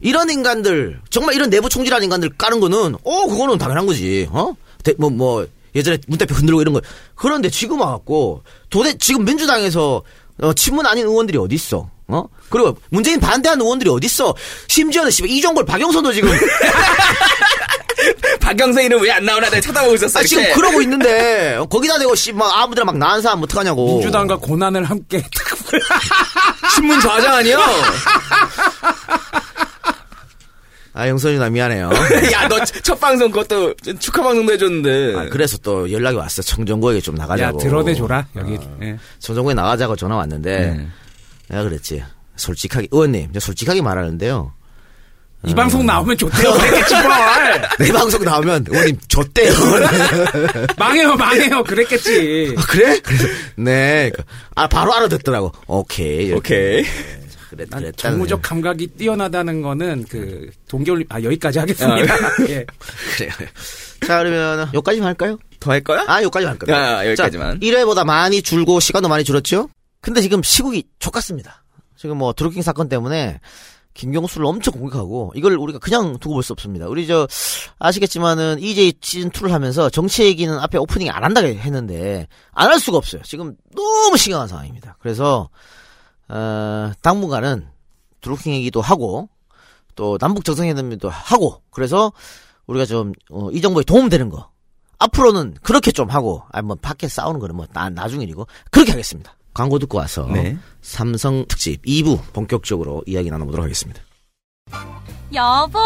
이런 인간들, 정말 이런 내부 총질한 인간들 까는 거는, 어, 그거는 당연한 거지. 어? 대- 뭐, 뭐, 예전에 문 대표 흔들고 이런 거. 그런데 지금 와갖고, 도대, 지금 민주당에서, 어, 친문 아닌 의원들이 어딨어? 어? 그리고 문재인 반대하는 의원들이 어딨어? 심지어는 씨발 이종걸 박영선도 지금 박영선 이름 왜 안 나오나 내가 쳐다보고 있었어. 아, 지금. 그러고 있는데 어, 거기다 대고 씨막 아무데나 막 나은 사람 어떡하냐고. 민주당과 고난을 함께. 신문 좌장 아니야? 아 영선이 나 미안해요. 야 너 첫 방송 그것도 축하 방송도 해줬는데. 아, 그래서 또 연락이 왔어. 청정구에게 좀 야, 나가자고. 드러내줘라, 여기. 예. 청정구에 나가자고 전화 왔는데 네. 내가 그랬지. 솔직하게 의원님, 저 솔직하게 말하는데요. 이 방송 나오면 좋대요. 그랬겠지, 뭘. 내 방송 나오면 의원님 줬대요. 망해요, 망해요. 그랬겠지. 아, 그래? 그래서 네. 그러니까, 아 바로 알아듣더라고. 오케이. 이렇게. 오케이. 그랬, 난 그랬다는 정무적 감각이 뛰어나다는 거는 그 동계올림 아 여기까지 하겠습니다. 예. 그래요. 자 그러면 여기까지만 할까요? 더 할 거야? 아 여기까지 할 거예요. 야, 여기까지만. 1회보다 많이 줄고 시간도 많이 줄었죠? 근데 지금 시국이 족같습니다. 지금 뭐 드루킹 사건 때문에 김경수를 엄청 공격하고 이걸 우리가 그냥 두고 볼 수 없습니다. 우리 저 아시겠지만은 EJ 시즌 2를 하면서 정치 얘기는 앞에 오프닝 안 한다고 했는데 안 할 수가 없어요. 지금 너무 심각한 상황입니다. 그래서 어, 당분간은 드루킹 얘기도 하고 또 남북 정상회담도 하고 그래서 우리가 좀 어, 이 정부에 도움되는 거 앞으로는 그렇게 좀 하고 아니 뭐 밖에 싸우는 거는 뭐 나, 나중 일이고 그렇게 하겠습니다. 광고 듣고 와서 네. 삼성 특집 2부 본격적으로 이야기 나눠보도록 하겠습니다. 여보,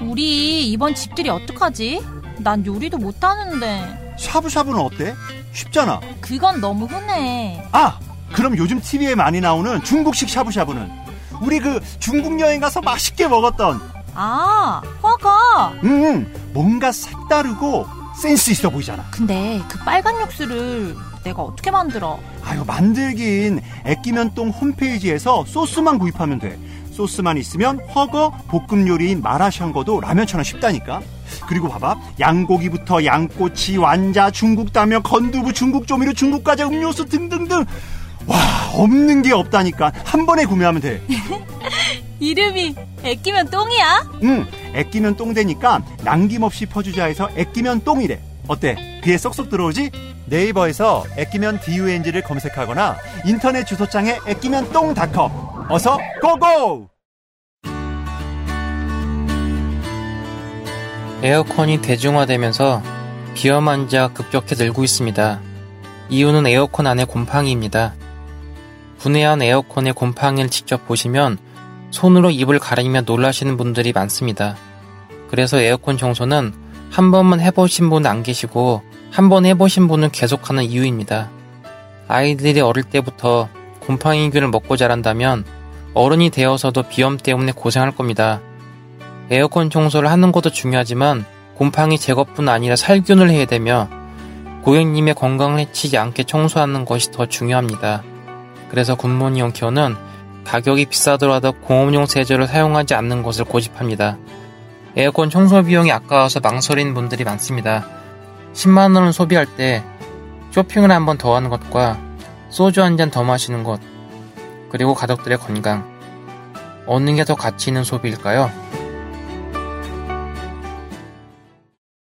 우리 이번 집들이 어떡하지? 난 요리도 못하는데. 샤브샤브는 어때? 쉽잖아. 그건 너무 흔해. 아, 그럼 요즘 TV에 많이 나오는 중국식 샤브샤브는 우리 그 중국 여행 가서 맛있게 먹었던 아, 허거. 음, 뭔가 색다르고 센스 있어 보이잖아. 근데 그 빨간 육수를 내가 어떻게 만들어? 아유, 만들긴 애끼면똥 홈페이지에서 소스만 구입하면 돼. 소스만 있으면 허거, 볶음 요리인 마라샹궈도 라면처럼 쉽다니까. 그리고 봐봐. 양고기부터 양꼬치, 완자, 중국 따면, 건두부, 중국 조미료, 중국 과자, 음료수 등등등. 와, 없는 게 없다니까. 한 번에 구매하면 돼. 이름이 애끼면 똥이야? 응, 애끼면 똥 되니까 남김없이 퍼주자 해서 애끼면 똥이래. 어때? 귀에 쏙쏙 들어오지? 네이버에서 애끼면 DUNG를 검색하거나 인터넷 주소창에 애끼면 똥닷컴. 어서 고고! 에어컨이 대중화되면서 비염 환자가 급격히 늘고 있습니다. 이유는 에어컨 안의 곰팡이입니다. 분해한 에어컨의 곰팡이를 직접 보시면 손으로 입을 가리며 놀라시는 분들이 많습니다. 그래서 에어컨 청소는 한 번만 해보신 분은 안 계시고 한 번 해보신 분은 계속하는 이유입니다. 아이들이 어릴 때부터 곰팡이균을 먹고 자란다면 어른이 되어서도 비염 때문에 고생할 겁니다. 에어컨 청소를 하는 것도 중요하지만 곰팡이 제거뿐 아니라 살균을 해야 되며 고객님의 건강을 해치지 않게 청소하는 것이 더 중요합니다. 그래서 굿모닝 홈케어는 가격이 비싸더라도 공업용 세제를 사용하지 않는 것을 고집합니다. 에어컨 청소 비용이 아까워서 망설이는 분들이 많습니다. 10만 원을 소비할 때 쇼핑을 한 번 더 하는 것과 소주 한 잔 더 마시는 것, 그리고 가족들의 건강. 어느 게 더 가치 있는 소비일까요?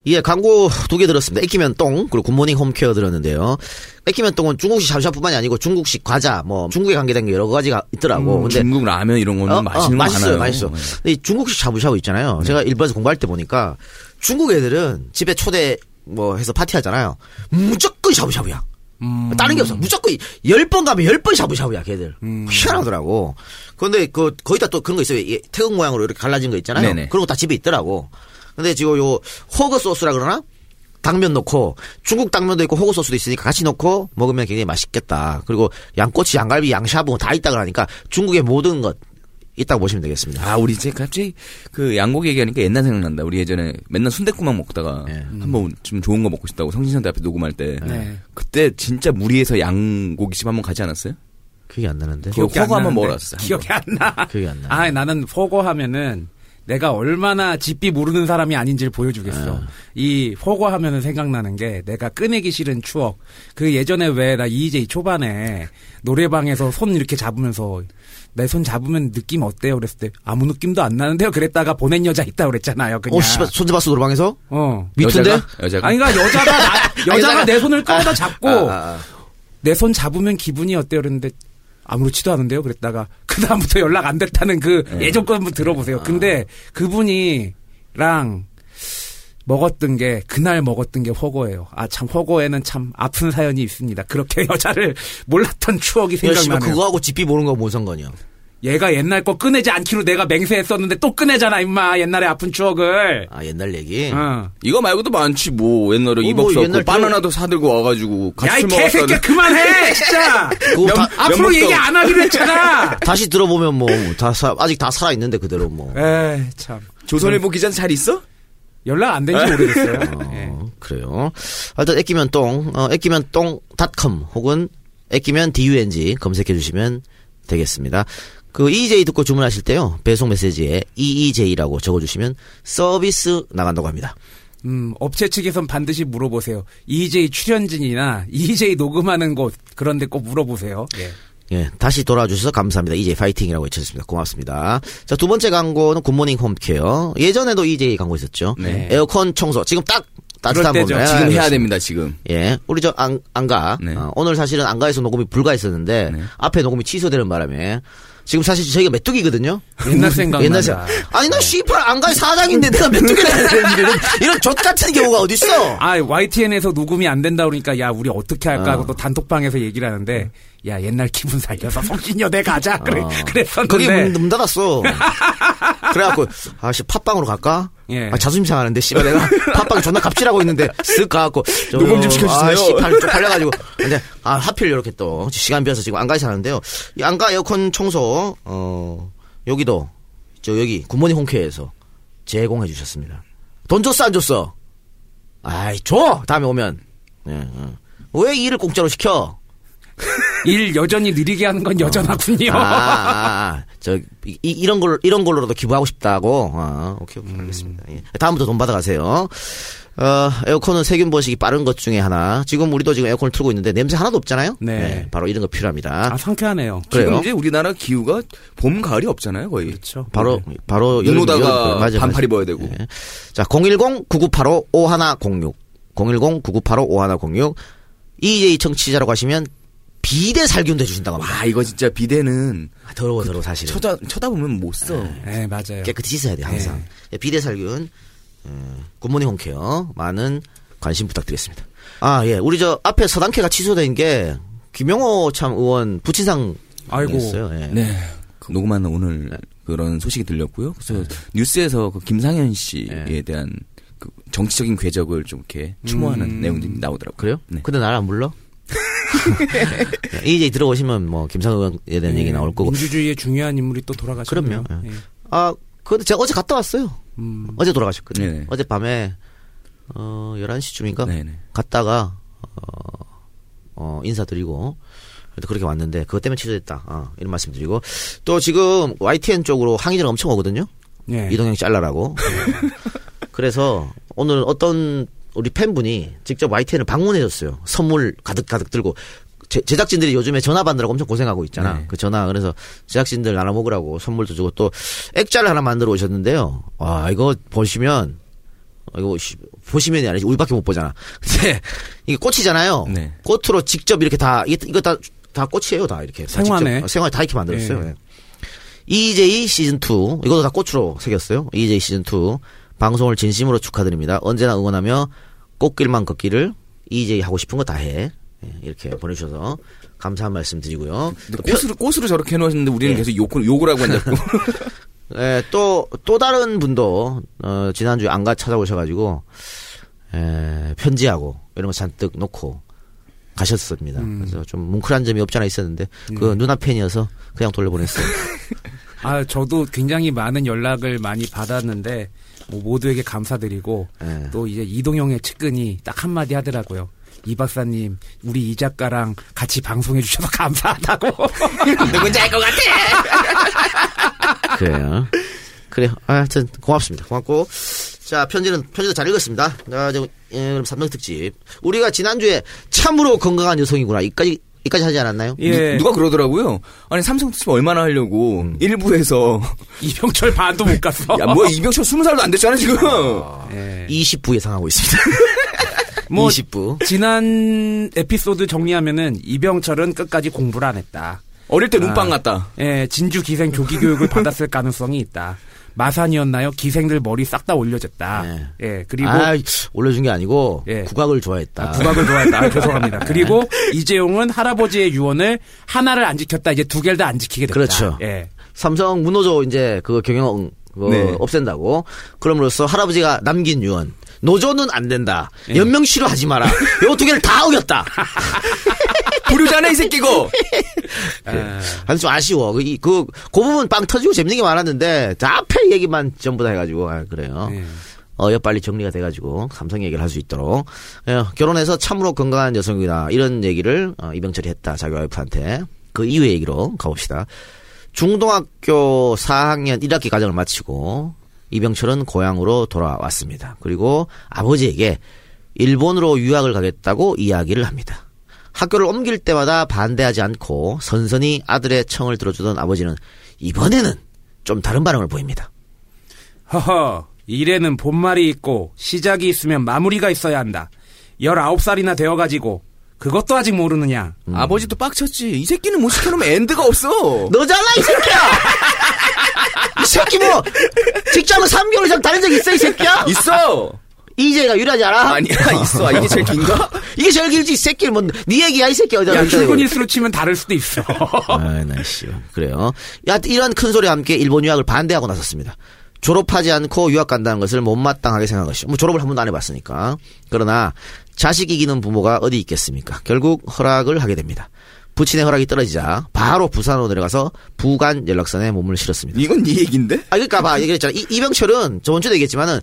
예, 광고 두 개 들었습니다. 애끼면 똥, 그리고 굿모닝 홈케어 들었는데요. 애끼면 똥은 중국식 샤브샤브뿐만이 아니고 중국식 과자, 뭐 중국에 관계된 게 여러 가지가 있더라고. 근데 중국 라면 이런 거는 어, 맛있는 어, 거 맛있어요, 많아요. 맛있어. 네. 근데 이 중국식 샤브샤브 있잖아요. 제가 일본에서 공부할 때 보니까 중국 애들은 집에 초대 뭐 해서 파티하잖아요. 무조건 샤브샤브야. 다른 게 없어. 무조건 열번 가면 열번 샤브샤브야, 걔들. 희한하더라고. 그런데 그 거기다 또 그런 거 있어요. 이 태국 모양으로 이렇게 갈라진 거 있잖아요. 네네. 그런 거 다 집에 있더라고. 근데 지금 요 호거 소스라 그러나? 당면 넣고 중국 당면도 있고 호구 소스도 있으니까 같이 넣고 먹으면 굉장히 맛있겠다. 그리고 양꼬치, 양갈비, 양샤브 다 있다 그러니까 중국의 모든 것 있다고 보시면 되겠습니다. 아, 우리 이제 갑자기 그 양고기 얘기하니까 옛날 생각난다. 우리 예전에 맨날 순댓국만 먹다가 예. 한번 좀 좋은 거 먹고 싶다고 성신선대 앞에 녹음할 때 네. 그때 진짜 무리해서 양고기집 한번 가지 않았어요? 그게 안 나는데. 기억- 기억이 안 허거 한번 한 기억이 안 나. 기억이 안 나. 아, 나는 포고 하면은 내가 얼마나 집비 모르는 사람이 아닌지를 보여주겠어. 이 포고 하면은 생각나는 게 내가 꺼내기 싫은 추억. 그 예전에 왜 나 EJ 초반에 노래방에서 손 이렇게 잡으면서 내 손 잡으면 느낌 어때요? 그랬을 때 아무 느낌도 안 나는데요. 그랬다가 보낸 여자 있다 그랬잖아요. 그냥. 어, 씨발, 손 잡았어, 노래방에서? 어. 미투인데? 여자가? 여자가? 아니 그러니까 여자가 나, 여자가 여자가- 내 손을 끌어다 잡고 아, 아, 내손 잡으면 기분이 어때요? 그랬는데 아무렇지도 않은데요. 그랬다가 그 다음부터 연락 안 됐다는 그 예전 거 한번 들어보세요. 근데 그분이랑 먹었던 게 그날 먹었던 게 허거예요. 아 참 허거에는 참 아픈 사연이 있습니다. 그렇게 여자를 몰랐던 추억이 생각나네요. 그거하고 집비 모르는 거 뭔 상관이야? 얘가 옛날 거 꺼내지 않기로 내가 맹세했었는데 또 꺼내잖아 임마 옛날의 아픈 추억을. 아, 옛날 얘기? 어. 이거 말고도 많지 뭐 옛날에 어, 이박 뭐수 옛날 바나나도 사들고 와가지고 같이 야이 먹었다는 개새끼야 그만해 진짜. 그거 다, 앞으로 얘기 안 하기로 했잖아. 다시 들어보면 뭐, 다, 사- 아직 다 살아있는데, 그대로 뭐. 에이 참. 조선일보 기자는 잘 있어? 연락 안 된지 오래됐어요. 예. 어, 그래요. 하여튼, 애끼면 똥, 어, 애끼면 똥.com 혹은 애끼면 DUNG 검색해 주시면 되겠습니다. 그 EJ 듣고 주문하실 때요, 배송 메시지에 EEJ라고 적어주시면 서비스 나간다고 합니다. 음, 업체 측에선 반드시 물어보세요. EJ 출연진이나 EJ 녹음하는 곳 그런 데 꼭 물어보세요. 예. 예, 다시 돌아와주셔서 감사합니다. EJ 파이팅이라고 외쳤습니다. 고맙습니다. 자, 두 번째 광고는 굿모닝 홈케어. 예전에도 EJ 광고 있었죠. 네. 에어컨 청소. 지금 딱 따뜻한. 봄에. 지금 예, 해야 그렇습니다. 됩니다 지금. 예, 우리 저 안, 안가. 네. 어, 오늘 사실은 안가에서 녹음이 불가했었는데 네. 앞에 녹음이 취소되는 바람에 지금 사실 저희가 메뚜기거든요. 옛날 생각난다. 옛날 생각. 아니 나 씨발 안가의 사장인데 내가 메뚜기를 해야 되는 이런 이런 좆 같은 경우가 어디 있어? 아, YTN에서 녹음이 안 된다 그러니까 야, 우리 어떻게 할까 하고 어. 또 단톡방에서 얘기를 하는데 야, 옛날 기분 살려서 성진여대 가자. 그래, 어. 그랬었는데. 거기 문, 문 닫았어. 그래갖고 아씨 팟빵으로 갈까? 예. 아, 자존심 상하는데 씨발 내가 팟빵에 존나 갑질하고 있는데 쓱 가갖고 저, 녹음 좀 시켜주세요. 아, 씨발 쪽팔려가지고 근데 아 하필 이렇게 또 시간 비어서 지금 안가에 사는데요. 이 안가 에어컨 청소 어 여기도 저 여기 굿모닝 홈케어에서 제공해 주셨습니다. 돈 줬어 안 줬어? 아이 줘 다음에 오면 예, 어. 왜 일을 공짜로 시켜? 일 여전히 느리게 하는 건 여전하군요. 아, 아, 아, 저 이, 이- 이런 걸 이런 걸로라도 기부하고 싶다고. 아, 오케이 오케이 알겠습니다. 예. 다음부터 돈 받아가세요. 어, 에어컨은 세균 번식이 빠른 것 중에 하나. 지금 우리도 지금 에어컨을 틀고 있는데 냄새 하나도 없잖아요. 네. 바로 이런 거 필요합니다. 아, 상쾌하네요. 그래요? 지금 이제 우리나라 기후가 봄 가을이 없잖아요 거의. 그렇죠. 바로 바로 눈 오다가 맞아, 반팔 맞아. 입어야 되고. 예. 자, 010-9985-5106. 010-9985-5106. EJ 청취자라고 하시면 비대 살균도 해주신다고 합니다. 와 이거 진짜 비대는 아, 더러워 더러워 사실은. 쳐다 쳐다보면 못 써. 네, 맞아요. 깨끗이 씻어야 돼요 항상. 예, 비대 살균 음, 굿모닝 홈케어 많은 관심 부탁드리겠습니다. 아 예, 우리 저 앞에 서당캐가 취소된 게 김영호 참 의원 부친상 아이고. 였어요. 예. 네. 그 녹음하는 오늘 그런 소식이 들렸고요. 그래서 뉴스에서 그 김상현 씨에 네. 대한 그 정치적인 궤적을 좀 이렇게 추모하는 음. 내용들이 나오더라고요. 그래요? 네. 근데 나를 안 불러? 이제 들어오시면 뭐 김상 의원에 대한 얘기 나올 거고. 민주주의의 중요한 인물이 또 돌아가셨네요. 그럼요. 예. 아, 그런데 제가 어제 갔다 왔어요. 음. 어제 돌아가셨거든요. 네네. 어제 밤에 어 11시쯤인가 네네. 갔다가 어, 어 인사드리고 그렇게 왔는데 그것 때문에 취소됐다. 아, 이런 말씀드리고 또 지금 YTN 쪽으로 항의들 엄청 오거든요. 예. 이동형 잘라라고. 그래서 오늘 어떤 우리 팬분이 직접 YTN을 방문해줬어요. 선물 가득 가득 들고. 제, 제작진들이 요즘에 전화 받느라고 엄청 고생하고 있잖아. 네. 그 전화 그래서 제작진들 나눠 먹으라고 선물도 주고 또 액자를 하나 만들어 오셨는데요. 와 이거 보시면 어, 이거 씨, 보시면이 아니지 우리밖에 못 보잖아. 근데 이게 꽃이잖아요. 네. 꽃으로 직접 이렇게 다 이게 이거 다 다 꽃이에요 다 이렇게 다 생화네. 직접, 어, 생화 다 이렇게 만들었어요. 네. 예. EJ 시즌 2 이것도 다 꽃으로 새겼어요. EJ 시즌 2 방송을 진심으로 축하드립니다. 언제나 응원하며 꽃길만 걷기를 EJ 하고 싶은 거 다 해. 예, 이렇게 보내주셔서 감사한 말씀 드리고요. 꽃으로 꽃으로 저렇게 해놓으셨는데 우리는 예. 계속 욕을 욕을 하고 앉았고. 예, 또, 또 다른 분도, 어, 지난주에 안가 찾아오셔가지고, 에, 편지하고, 이런 거 잔뜩 놓고 가셨습니다. 그래서 좀 뭉클한 점이 없지 않아 있었는데, 그 누나 팬이어서 그냥 돌려보냈어요. 아, 저도 굉장히 많은 연락을 많이 받았는데, 뭐 모두에게 감사드리고, 예. 또 이제 이동영의 측근이 딱 한마디 하더라고요. 이 박사님, 우리 이 작가랑 같이 방송해 주셔서 감사하다고. 누군지 알 것 같아. 그래요. 그래요. 아, 하여튼, 고맙습니다. 고맙고. 자, 편지는, 편지도 잘 읽었습니다. 자, 저, 예, 그럼 삼성 특집. 우리가 지난 주에 참으로 건강한 여성이구나. 이까지, 이까지 하지 않았나요? 예. 누 가 그러더라고요. 아니 삼성 특집 얼마나 하려고 일부에서 이병철 반도 못 갔어. 야 뭐야 이병철 스무 살도 안 됐잖아 지금. 예. 20부 예상하고 있습니다. 뭐 20부. 지난 에피소드 정리하면은 이병철은 끝까지 공부를 안 했다. 어릴 때 눈빵 아. 같다. 예, 진주 기생 조기 교육을 받았을 가능성이 있다. 마산이었나요? 기생들 머리 싹 다 올려졌다. 네. 예, 그리고 아, 올려준 게 아니고, 예. 국악을 좋아했다. 아, 국악을 좋아했다. 아, 죄송합니다. 그리고 이재용은 할아버지의 유언을 하나를 안 지켰다. 이제 두 개를 다 안 지키게 됐다. 그렇죠. 예. 삼성 문호조 이제 그거 경영 그거 네. 없앤다고. 그럼으로써 할아버지가 남긴 유언. 노조는 안 된다. 예. 연명치료 하지 마라. 요 두 개를 다 어겼다. 부류잖아 이 새끼고. 아, 아주 좀 아쉬워. 그, 이- 그, 그 부분 빵 터지고 재밌는 게 많았는데, 다 앞에 얘기만 전부 다 해가지고, 아, 그래요. 예. 어, 여 빨리 정리가 돼가지고, 삼성 얘기를 할 수 있도록. 예, 결혼해서 참으로 건강한 여성이다. 이런 얘기를, 어, 이병철이 했다. 자기 와이프한테. 그 이후의 얘기로 가봅시다. 중등학교 4학년 1학기 과정을 마치고, 이병철은 고향으로 돌아왔습니다. 그리고 아버지에게 일본으로 유학을 가겠다고 이야기를 합니다. 학교를 옮길 때마다 반대하지 않고 선선히 아들의 청을 들어주던 아버지는 이번에는 좀 다른 반응을 보입니다. 허허, 일에는 본말이 있고 시작이 있으면 마무리가 있어야 한다. 19살이나 되어가지고 그것도 아직 모르느냐. 아버지도 빡쳤지. 이 새끼는 못 시켜놓으면 엔드가 없어. 너잖아 이 새끼야! 이 새끼 뭐 직장을 3개월 이상 다닌 적 있어 이 새끼야? 있어. 이재가 유리하지 않아? 아니야 있어. 아, 이게 제일 긴가? 이게 제일 길지 이 새끼 뭐네 얘기야 이 새끼 어디 야, 출근 일수로 치면 다를 수도 있어. 아나 씨. 그래요. 야 이런 큰 소리와 함께 일본 유학을 반대하고 나섰습니다. 졸업하지 않고 유학 간다는 것을 못마땅하게 생각한 것이죠. 뭐 졸업을 한 번도 안 해봤으니까. 그러나 자식 이기는 부모가 어디 있겠습니까? 결국 허락을 하게 됩니다. 부친의 허락이 떨어지자 바로 부산으로 내려가서 부간 연락선에 몸을 실었습니다. 이건 네 얘긴데? 아, 그러니까 봐. 얘기했잖아. 이, 이병철은 저번 주에도 얘기했지만은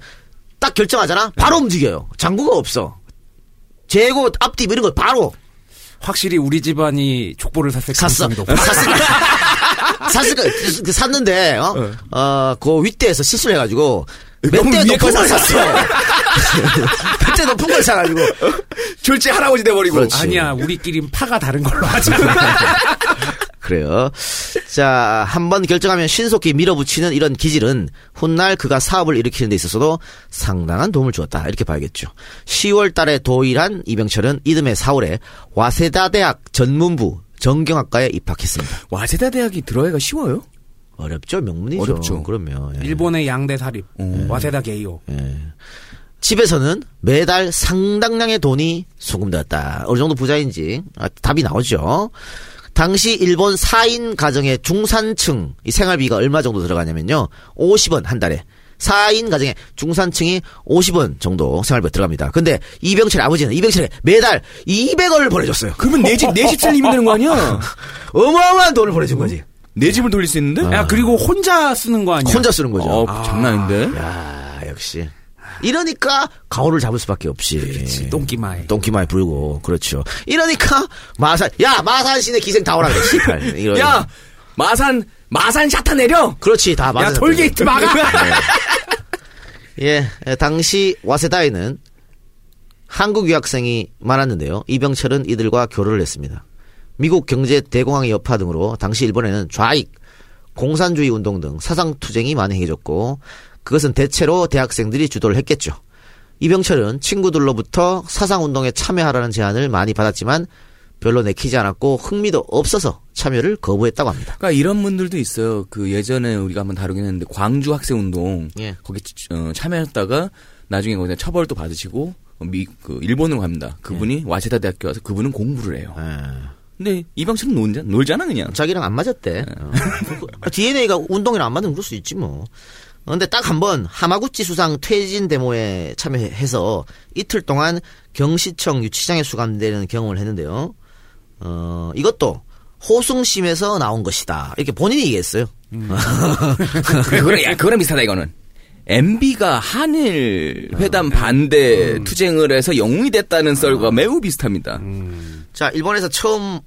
딱 결정하잖아. 바로 움직여요. 장구가 없어. 재고 앞뒤 이런 거 바로 확실히 우리 집안이 족보를 샀을 샀어. 샀으니까. 샀으니까. 그 샀는데, 어, 어, 그 윗대에서 실수를 해가지고, 몇 너무 대 위에 높은 걸거 샀어. 몇대 높은 걸 사가지고. 졸지 할아버지 돼버리고. 그렇지. 아니야, 우리끼리 파가 다른 걸로 하자. 그래요. 자, 한 번 결정하면 신속히 밀어붙이는 이런 기질은 훗날 그가 사업을 일으키는 데 있어서도 상당한 도움을 주었다. 이렇게 봐야겠죠. 10월 달에 도일한 이병철은 이듬해 4월에 와세다 대학 전문부 정경학과에 입학했습니다. 와세다 대학이 들어가기가 쉬워요? 어렵죠? 명문이죠. 어렵죠. 그럼요. 예. 일본의 양대 사립, 음. 와세다 게이오. 예. 집에서는 매달 상당량의 돈이 소금되었다. 어느 정도 부자인지 아, 답이 나오죠. 당시 일본 4인 가정의 중산층 이 생활비가 얼마 정도 들어가냐면요. 50원 한 달에. 4인 가정의 중산층이 50원 정도 생활비가 들어갑니다. 근데 이병철 아버지는 이병철에 매달 200원을 보내줬어요. 그러면 내 집, 내 집 살림이 되는 거 아니야? 어마어마한 돈을 보내준 거지. 내 집을 돌릴 수 있는데? 야, 그리고 혼자 쓰는 거 아니야? 혼자 쓰는 거죠. 어, 장난 아닌데? 야 역시. 이러니까 가오를 잡을 수밖에 없이. 그렇지, 똥기마에. 똥기마에 불고 그렇죠. 이러니까 마산 야 마산 시내 기생 다 오라 그래. 야! 마산, 마산 샤타 내려! 그렇지 다 마산. 야, 톨게이트 막아! 예, 예, 당시 와세다에는 한국 유학생이 많았는데요. 이병철은 이들과 교류를 했습니다. 미국 경제 대공황의 여파 등으로 당시 일본에는 좌익, 공산주의 운동 등 사상 투쟁이 많이 행해졌고 그것은 대체로 대학생들이 주도를 했겠죠. 이병철은 친구들로부터 사상 운동에 참여하라는 제안을 많이 받았지만 별로 내키지 않았고 흥미도 없어서 참여를 거부했다고 합니다. 그러니까 이런 분들도 있어요. 그 예전에 우리가 한번 다루긴 했는데 광주 학생 운동 예. 거기 어, 참여했다가 나중에 거기서 처벌도 받으시고 어, 미, 그 일본으로 갑니다. 그분이 와세다 대학교 와서 그분은 공부를 해요. 예. 근데 이방철은 놀자, 놀잖아 그냥. 자기랑 안 맞았대. 어. DNA가 운동이랑 안 맞으면 그럴 수 있지 뭐. 어, 근데 딱 한 번 하마구치 수상 퇴진 데모에 참여해서 이틀 동안 경시청 유치장에 수감되는 경험을 했는데요. 어, 이것도 호승심에서 나온 것이다. 이렇게 본인이 얘기했어요. 그거랑 야, 그거랑 비슷하다 이거는. MB가 한일 회담 반대 투쟁을 해서 영웅이 됐다는 썰과 매우 비슷합니다. 자, 일본에서 처음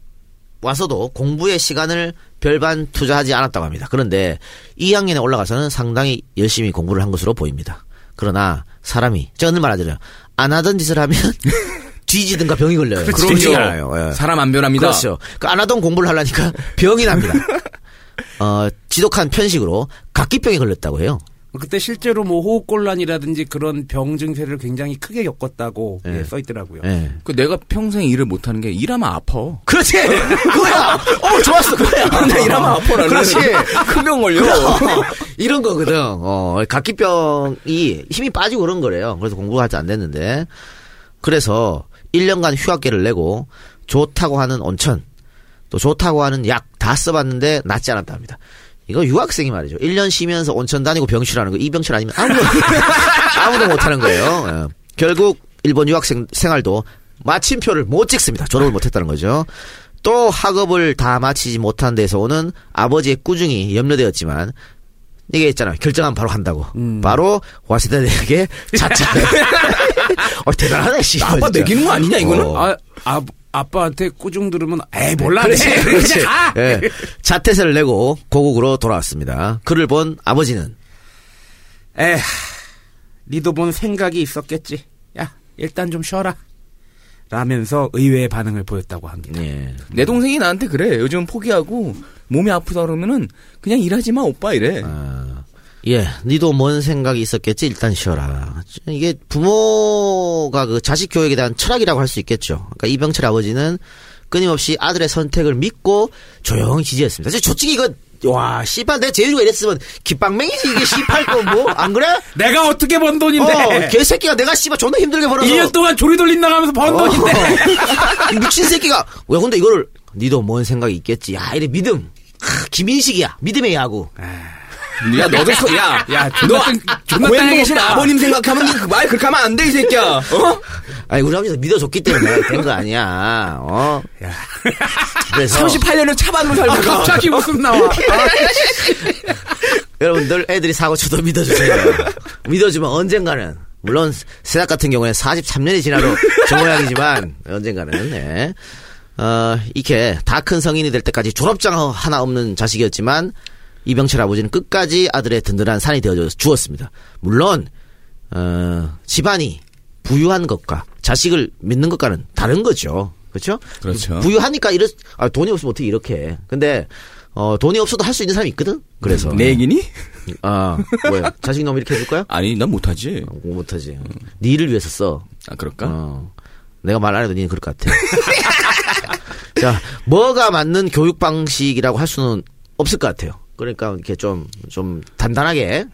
와서도 공부에 시간을 별반 투자하지 않았다고 합니다. 그런데 2학년에 올라가서는 상당히 열심히 공부를 한 것으로 보입니다. 그러나 사람이 제가 늘 말하잖아요. 안 하던 짓을 하면 뒤지든가 병이 걸려요. 그렇죠. 되지 않아요. 예. 사람 안 변합니다. 그렇죠. 그안 하던 공부를 하려니까 병이 납니다. 어, 지독한 편식으로 각기병에 걸렸다고 해요. 그때 실제로 뭐 호흡곤란이라든지 그런 병 증세를 굉장히 크게 겪었다고 예. 예, 써 있더라고요. 예. 그 내가 평생 일을 못하는 게 일하면 아파. 그렇지! 그거야! 어, 좋았어, 그거야! 나 일하면 아파 나는. 그렇지! 큰병 걸려. 이런 거거든. 어, 각기병이 힘이 빠지고 그런 거래요. 그래서 공부가 할때 안 됐는데. 그래서 1년간 휴학계를 내고 좋다고 하는 온천, 또 좋다고 하는 약 다 써봤는데 낫지 않았다 합니다. 이거 유학생이 말이죠. 1년 쉬면서 온천 다니고 병실하는 거, 이 병실 아니면 아무도, 아무도 못하는 거예요. 예. 결국 일본 유학생 생활도 마침표를 못 찍습니다. 졸업을 못했다는 거죠. 또 학업을 다 마치지 못한 데서 오는 아버지의 꾸중이 염려되었지만 이게 있잖아 결정하면 바로 한다고 바로 와세다 대학의 자차 어 대단하네 씨 아빠 매기는 거 아니냐 이거는? 어. 아, 아, 아빠한테 꾸중 들으면 에이 몰라 그렇지, 네. 그렇지. 가! 예. 자퇴서를 내고 고국으로 돌아왔습니다. 그를 본 아버지는 에휴 니도 본 생각이 있었겠지 야 일단 좀 쉬어라 라면서 의외의 반응을 보였다고 합니다 예. 내 동생이 나한테 그래. 요즘 포기하고 몸이 아프다 그러면은 그냥 일하지 마 오빠 이래. 아, 예, 니도 뭔 생각이 있었겠지? 일단 쉬어라. 이게 부모가 그 자식 교육에 대한 철학이라고 할 수 있겠죠. 그러니까 이병철 아버지는 끊임없이 아들의 선택을 믿고 조용히 지지했습니다. 사실 솔직히 이거 와, 씨발 내 제주가 이랬으면 기빵맹이지 이게 씨팔 거뭐 안 그래? 내가 어떻게 번 돈인데 어, 개새끼가 내가 씨발 존나 힘들게 벌어서 2년 동안 조리 돌림 나가면서 번 어. 돈인데 이 미친 새끼가 왜 근데 이거를 니도 뭔 생각이 있겠지. 야, 이래 믿음. 하, 김인식이야. 믿음의 야구. 야, 너도 서, 야, 야, 너, 존나 뜬- 존나 고향 계신. 아버님 생각하면 그말 그렇게 하면 안 돼, 이 새끼야. 어? 아니 우리 아버지가 믿어줬기 때문에 내가 된거 아니야. 어? 그래서 38년을 차반으로 살다가. 갑자기 웃음 나와. 여러분들 애들이 사고 쳐도 믿어주세요. 믿어주면 언젠가는 물론 세작 같은 경우에 43년이 지나도 저 모양이지만 언젠가는 네. 어, 이렇게 다 큰 성인이 될 때까지 졸업장 하나 없는 자식이었지만 이병철 아버지는 끝까지 아들의 든든한 산이 되어 주었습니다. 물론 어, 집안이 부유한 것과 자식을 믿는 것과는 다른 거죠. 그렇죠? 그렇죠. 부유하니까 이렇 아, 돈이 없으면 어떻게 이렇게. 해. 근데 어, 돈이 없어도 할 수 있는 사람이 있거든. 그래서 내 얘기니? 아, 뭐야? 자식 놈 이렇게 해줄 거야? 아니, 난 못하지. 어, 못하지. 네 일을 위해서 써. 아, 그럴까? 어. 내가 말 안 해도 니는 그럴 것 같아. 자, 뭐가 맞는 교육 방식이라고 할 수는 없을 것 같아요. 그러니까 이렇게 좀, 좀 단단하게,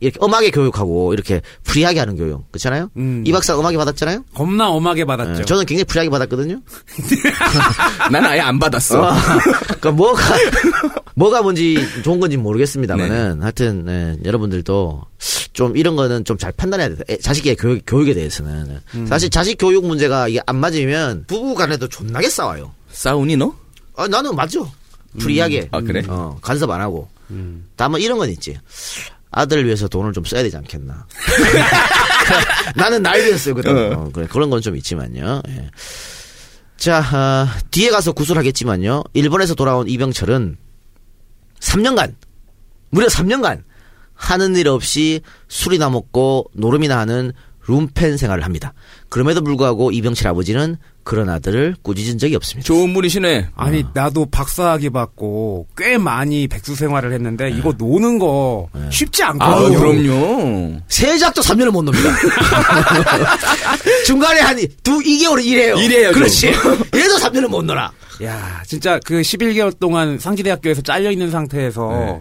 이렇게 엄하게 교육하고, 이렇게 free하게 하는 교육. 그렇잖아요? 음. 이 박사 엄하게 받았잖아요? 겁나 엄하게 받았죠. 예, 저는 굉장히 free하게 받았거든요? 난 아예 안 받았어. 어. 그러니까 뭐가 뭐가 뭔지 좋은 건지 모르겠습니다만은 하여튼 네, 여러분들도 좀 이런 거는 좀 잘 판단해야 돼. 애- 자식의 교육 교육에 대해서는 사실 자식 교육 문제가 이게 안 맞으면 부부 간에도 존나게 싸워요. 싸우니, 너? 아 나는 맞죠. free하게. 아, 그래? 어 간섭 안 하고. 다만 이런 건 있지. 아들을 위해서 돈을 좀 써야 되지 않겠나. 나는 날 위해서 쓰거든. 어, 그래, 그런 건 좀 있지만요. 예. 자, 어, 뒤에 가서 구술하겠지만요. 일본에서 돌아온 이병철은 3년간, 무려 3년간 하는 일 없이 술이나 먹고 노름이나 하는 룸펜 생활을 합니다. 그럼에도 불구하고 이병철 아버지는 그런 아들을 꾸짖은 적이 없습니다. 좋은 분이시네. 아니 나도 박사학위 받고 꽤 많이 백수 생활을 했는데 이거 노는 거 쉽지 아, 않거든요. 그럼요. 세작도 3년을 못 놉니다. 중간에 한 두, 2개월을 일해요. 일해요, 좀. 그렇지. 얘도 3년을 못 놀아. 야 진짜 그 11개월 동안 상지대학교에서 잘려 있는 상태에서 아,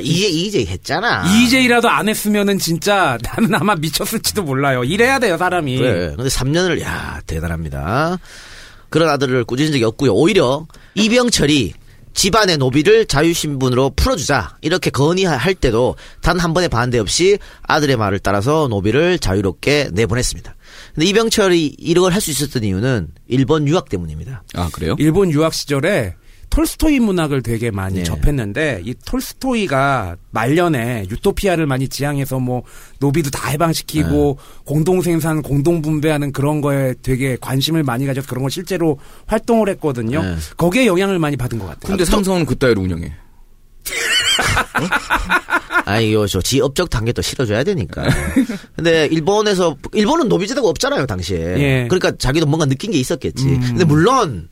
이제, 이제 했잖아. EJ라도 안 했으면은 진짜 나는 아마 미쳤을지도 몰라요. 일해야 돼요 사람이. 그래. 근데 3년을, 야 대단합니다. 그런 아들을 꾸짖은 적이 없고요. 오히려 이병철이 집안의 노비를 자유신분으로 풀어주자 이렇게 건의할 때도 단 한 번의 반대 없이 아들의 말을 따라서 노비를 자유롭게 내보냈습니다. 근데 이병철이 이런 걸 할 수 있었던 이유는 일본 유학 때문입니다. 아, 그래요? 일본 유학 시절에 톨스토이 문학을 되게 많이 네. 접했는데 이 톨스토이가 말년에 유토피아를 많이 지향해서 뭐 노비도 다 해방시키고 네. 공동 생산, 공동 분배하는 그런 거에 되게 관심을 많이 가져서 그런 걸 실제로 활동을 했거든요. 네. 거기에 영향을 많이 받은 것 같아요. 근데 삼성은 그따위로 운영해. 아이고, 저, 지 업적 단계 또 실어줘야 되니까. 근데, 일본에서, 일본은 노비제도가 없잖아요, 당시에. 예. 그러니까 자기도 뭔가 느낀 게 있었겠지. 음. 근데 물론,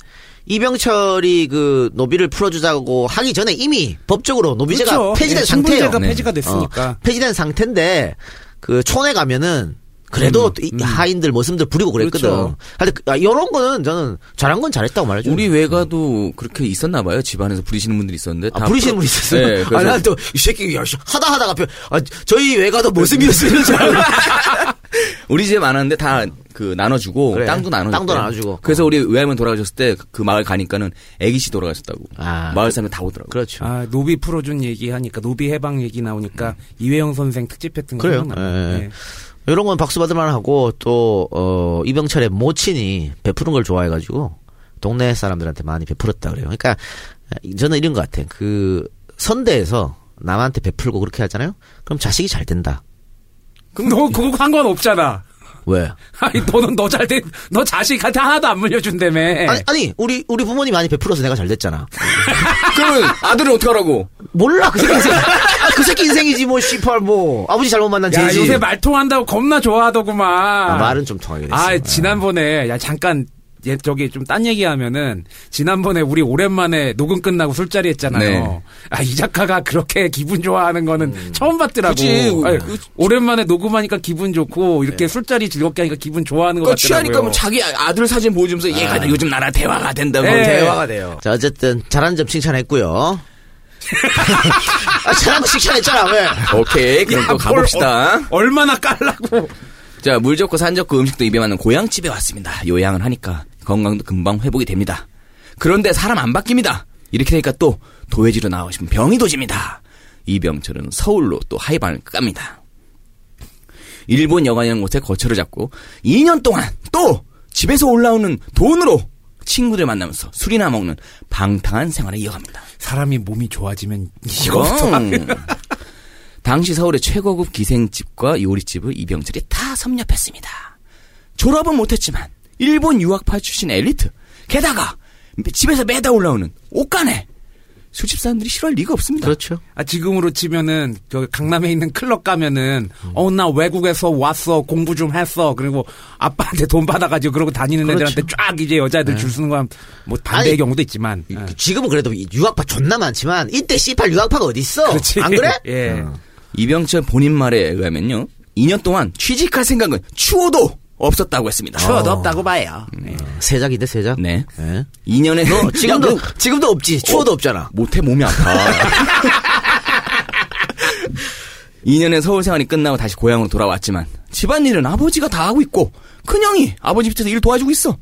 이병철이 그 노비를 풀어주자고 하기 전에 이미 법적으로 노비제가 그렇죠. 폐지된 예, 상태예요. 네. 폐지가 됐으니까. 어, 폐지된 상태인데, 그 촌에 가면은, 그래도 음, 또 이- 하인들 모습들 부리고 그랬거든. 그렇죠. 근데 그- 아, 이런 거는 저는 잘한 건 잘했다고 말해줘. 우리 외가도 그렇게 있었나 봐요. 집안에서 부리시는 분들이 있었는데. 아, 다 부리시는 분 있었어요? 네, 아, 그래서 난 또, 이 새끼, 야, 씨, 하다 하다가, 표- 아, 저희 외가도 모습이었으면 줄 알고. 우리 집에 많았는데 다 그 나눠주고 그래. 땅도 나눠주고 땅도 나눠주고. 그래서 우리 외할머니 돌아가셨을 때 그 마을 가니까는 애기씨 돌아가셨다고 아. 마을 사람이 다 오더라고. 그렇죠. 아, 노비 풀어준 얘기 하니까 노비 해방 얘기 나오니까 이회영 선생 특집 했던 거 그래요. 예, 예. 이런 건 박수 받을 만하고 또 어, 이병철의 모친이 베푸는 걸 좋아해가지고 동네 사람들한테 많이 베풀었다 그래요. 그러니까 저는 이런 것 같아. 그 선대에서 남한테 베풀고 그렇게 하잖아요. 그럼 자식이 잘 된다. 그럼 너 그거 상관없잖아. 왜? 아니 너는 너 잘 돼, 너 자식한테 하나도 안 물려준다며. 아니, 아니 우리 우리 부모님 많이 베풀어서 내가 잘 됐잖아. 그러면 아들은 어떡하라고? 몰라 그 새끼 인생. 아, 그 새끼 인생이지 뭐 씨발 뭐 아버지 잘못 만난 야 죄지. 요새 말 통한다고 겁나 좋아하더구만. 아, 말은 좀 통하게 됐어. 아 지난번에 야 잠깐 얘 저기 좀 딴 얘기하면은 지난번에 우리 오랜만에 녹음 끝나고 술자리 했잖아요. 네. 아이 작가가 그렇게 기분 좋아하는 거는 처음 봤더라고. 그치. 아니, 그- 오랜만에 녹음하니까 기분 좋고 이렇게 술자리 즐겁게 하니까 기분 좋아하는 것그 같더라고요. 취하니까 뭐 자기 아들 사진 보여주면서 얘가 요즘 나라 대화가 된다고. 네. 대화가 돼요. 자, 어쨌든 잘한 점 칭찬했고요. 아, 잘한 거 칭찬했잖아, 왜? 오케이 그럼 또 야, 가봅시다. 뭘, 어, 얼마나 깔라고. 자, 물 좋고 산 좋고 음식도 입에 맞는 고향집에 왔습니다. 요양을 하니까 건강도 금방 회복이 됩니다. 그런데 사람 안 바뀝니다. 이렇게 되니까 또 도해지로 나오시면 병이 도집니다. 이병철은 서울로 또 하이반을 깝니다. 일본 여관이라는 곳에 거처를 잡고 2년 동안 또 집에서 올라오는 돈으로 친구들 만나면서 술이나 먹는 방탕한 생활을 이어갑니다. 사람이 몸이 좋아지면 이거부터. 당시 서울의 최고급 기생집과 요리집을 이병철이 다 섭렵했습니다. 졸업은 못했지만 일본 유학파 출신 엘리트 게다가 집에서 매다 올라오는 옷가네 술집 사람들이 싫어할 리가 없습니다. 그렇죠. 아, 지금으로 치면은, 저, 강남에 있는 클럽 가면은, 어, 나 외국에서 왔어, 공부 좀 했어, 그리고 아빠한테 돈 받아가지고 그러고 다니는 그렇죠. 애들한테 쫙 이제 여자애들 줄 쓰는 건, 뭐, 반대의 아니, 경우도 있지만. 예. 지금은 그래도 유학파 존나 많지만 이때 C8 유학파가 어디 있어? 그렇지. 안 그래? 예. 어. 이병철 본인 말에 의하면요. 2년 동안 취직할 생각은 추호도 없었다고 했습니다. 추워도 없다고 봐요. 세작인데 세작. 네. 예. 2년에 너 지금도 야, 너 지금도 없지. 추워도 없잖아. 못해 몸이 아파. 2년의 서울 생활이 끝나고 다시 고향으로 돌아왔지만 집안일은 아버지가 다 하고 있고 큰형이 아버지 밑에서 일 도와주고 있어.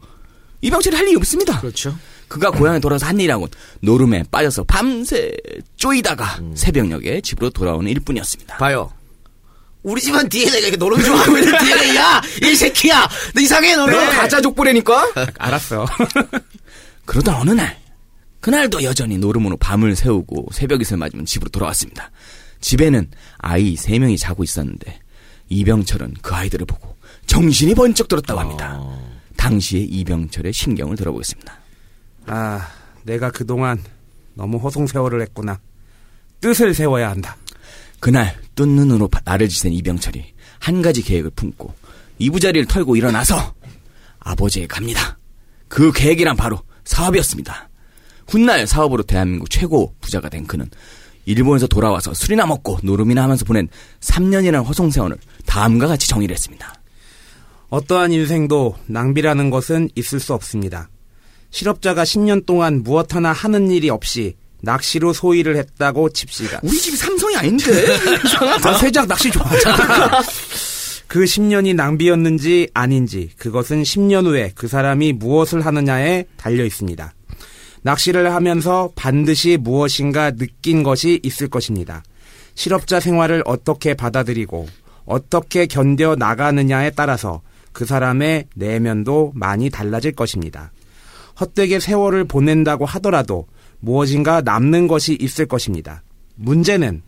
이병철이 할 일이 없습니다. 그렇죠. 그가 고향에 돌아서 한 일이라곤 노름에 빠져서 밤새 쪼이다가 음. 새벽녘에 집으로 돌아오는 일뿐이었습니다. 봐요. 우리 집안 DNA가 이렇게 노름 좋아하고 있는 DNA야. 이 새끼야. 너 이상해 너는. 너 가짜 족보라니까? 알았어. 그러던 어느 날 그날도 여전히 노름으로 밤을 새우고 새벽이슬 맞으면 집으로 돌아왔습니다. 집에는 아이 세 명이 자고 있었는데 이병철은 그 아이들을 보고 정신이 번쩍 들었다고 합니다. 당시의 이병철의 신경을 들어보겠습니다. 아, 내가 그동안 너무 허송 세월을 했구나. 뜻을 세워야 한다. 그날 뜬 눈으로 바- 나를 지샌 이병철이 한 가지 계획을 품고 이부자리를 털고 일어나서 아버지에게 갑니다. 그 계획이란 바로 사업이었습니다. 훗날 사업으로 대한민국 최고 부자가 된 그는 일본에서 돌아와서 술이나 먹고 노름이나 하면서 보낸 3년이라는 허송세월을 다음과 같이 정의를 했습니다. 어떠한 인생도 낭비라는 것은 있을 수 없습니다. 실업자가 10년 동안 무엇 하나 하는 일이 없이 낚시로 소일을 했다고 칩시다. 우리 집이 삼성이 아닌데? 아, 세작 낚시 좋아하잖아. 그 10년이 낭비였는지 아닌지 그것은 10년 후에 그 사람이 무엇을 하느냐에 달려 있습니다. 낚시를 하면서 반드시 무엇인가 느낀 것이 있을 것입니다. 실업자 생활을 어떻게 받아들이고 어떻게 견뎌 나가느냐에 따라서 그 사람의 내면도 많이 달라질 것입니다. 헛되게 세월을 보낸다고 하더라도 무엇인가 남는 것이 있을 것입니다. 문제는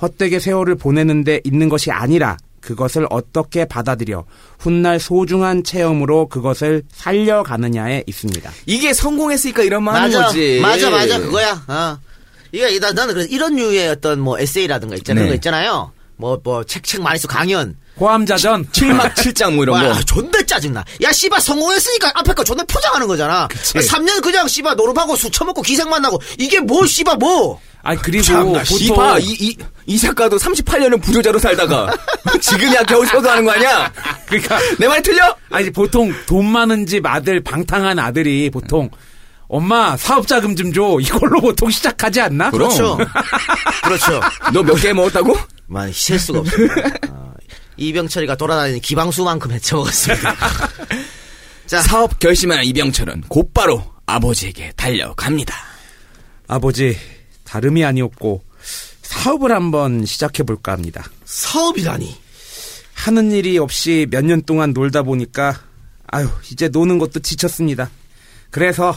헛되게 세월을 보내는데 있는 것이 아니라 그것을 어떻게 받아들여 훗날 소중한 체험으로 그것을 살려가느냐에 있습니다. 이게 성공했으니까 이런 말 하는 맞아. 거지. 맞아, 맞아. 그거야. 어. 이게 나, 나는 그래서 이런 류의 어떤 뭐 에세이라든가 있잖아요. 네. 그런 거 있잖아요. 뭐, 뭐, 책, 책 많이 써, 강연. 호암자전 7막 7장 뭐 이런 와, 거. 존나 짜증나. 야, 씨발, 성공했으니까 앞에 거 존나 포장하는 거잖아. 3년 그냥 씨발, 노름하고 술 처먹고 기생 만 나고, 이게 뭐, 씨발, 뭐. 아니 그리고 참나, 보통 씨발, 이, 이, 이 작가도 38년은 부조자로 살다가 지금이야 겨우 서도하는 거 아니야? 그러니까 내 말 틀려? 아니 보통 돈 많은 집 아들 방탕한 아들이 보통 엄마 사업 자금 좀 줘 이걸로 보통 시작하지 않나? 그럼. 그렇죠. 그렇죠. 너 몇 개 먹었다고? 만, 셀 수가 없어. 어, 이병철이가 돌아다니는 기방수만큼 헤쳐먹었습니다. 자, 사업 결심한 이병철은 곧바로 아버지에게 달려갑니다. 아버지 다름이 아니었고 사업을 한번 시작해 볼까 합니다. 사업이라니. 하는 일이 없이 몇 년 동안 놀다 보니까 아유 이제 노는 것도 지쳤습니다. 그래서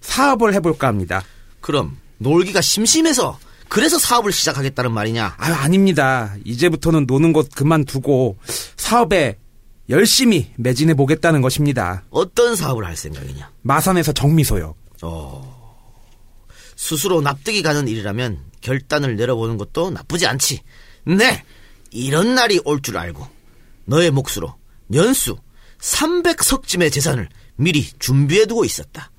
사업을 해볼까 합니다. 그럼, 놀기가 심심해서, 그래서 사업을 시작하겠다는 말이냐? 아유 아닙니다. 이제부터는 노는 것 그만두고 사업에 열심히 매진해 보겠다는 것입니다. 어떤 사업을 할 생각이냐? 마산에서 정미소요. 스스로 납득이 가는 일이라면 결단을 내려보는 것도 나쁘지 않지. 네, 이런 날이 올 줄 알고 너의 몫으로 연수 300석쯤의 재산을 미리 준비해두고 있었다.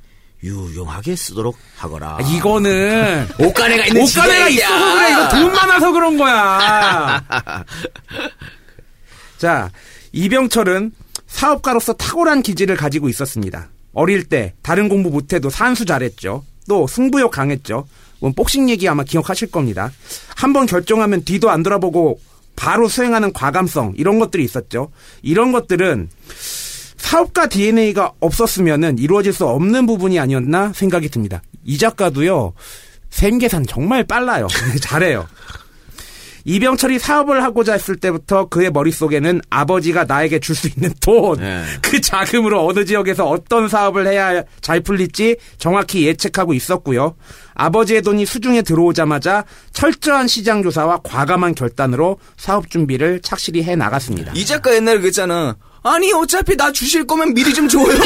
유용하게 쓰도록 하거라. 아, 이거는 옷가네가 있는 옷가네가. 있어서 그래. 이거 돈 많아서 그런 거야. 자, 이병철은 사업가로서 탁월한 기질을 가지고 있었습니다. 어릴 때 다른 공부 못해도 산수 잘했죠. 또 승부욕 강했죠. 뭐 복싱 얘기 아마 기억하실 겁니다. 한번 결정하면 뒤도 안 돌아보고 바로 수행하는 과감성 이런 것들이 있었죠. 이런 것들은 사업가 DNA가 없었으면은 이루어질 수 없는 부분이 아니었나 생각이 듭니다. 이 작가도요, 셈 계산 정말 빨라요. 잘해요. 이병철이 사업을 하고자 했을 때부터 그의 머릿속에는 아버지가 나에게 줄 수 있는 돈, 네. 그 자금으로 어느 지역에서 어떤 사업을 해야 잘 풀릴지 정확히 예측하고 있었고요. 아버지의 돈이 수중에 들어오자마자 철저한 시장 조사와 과감한 결단으로 사업 준비를 착실히 해 나갔습니다. 이 작가 옛날에 그랬잖아. 아니 어차피 나 주실 거면 미리 좀 줘요.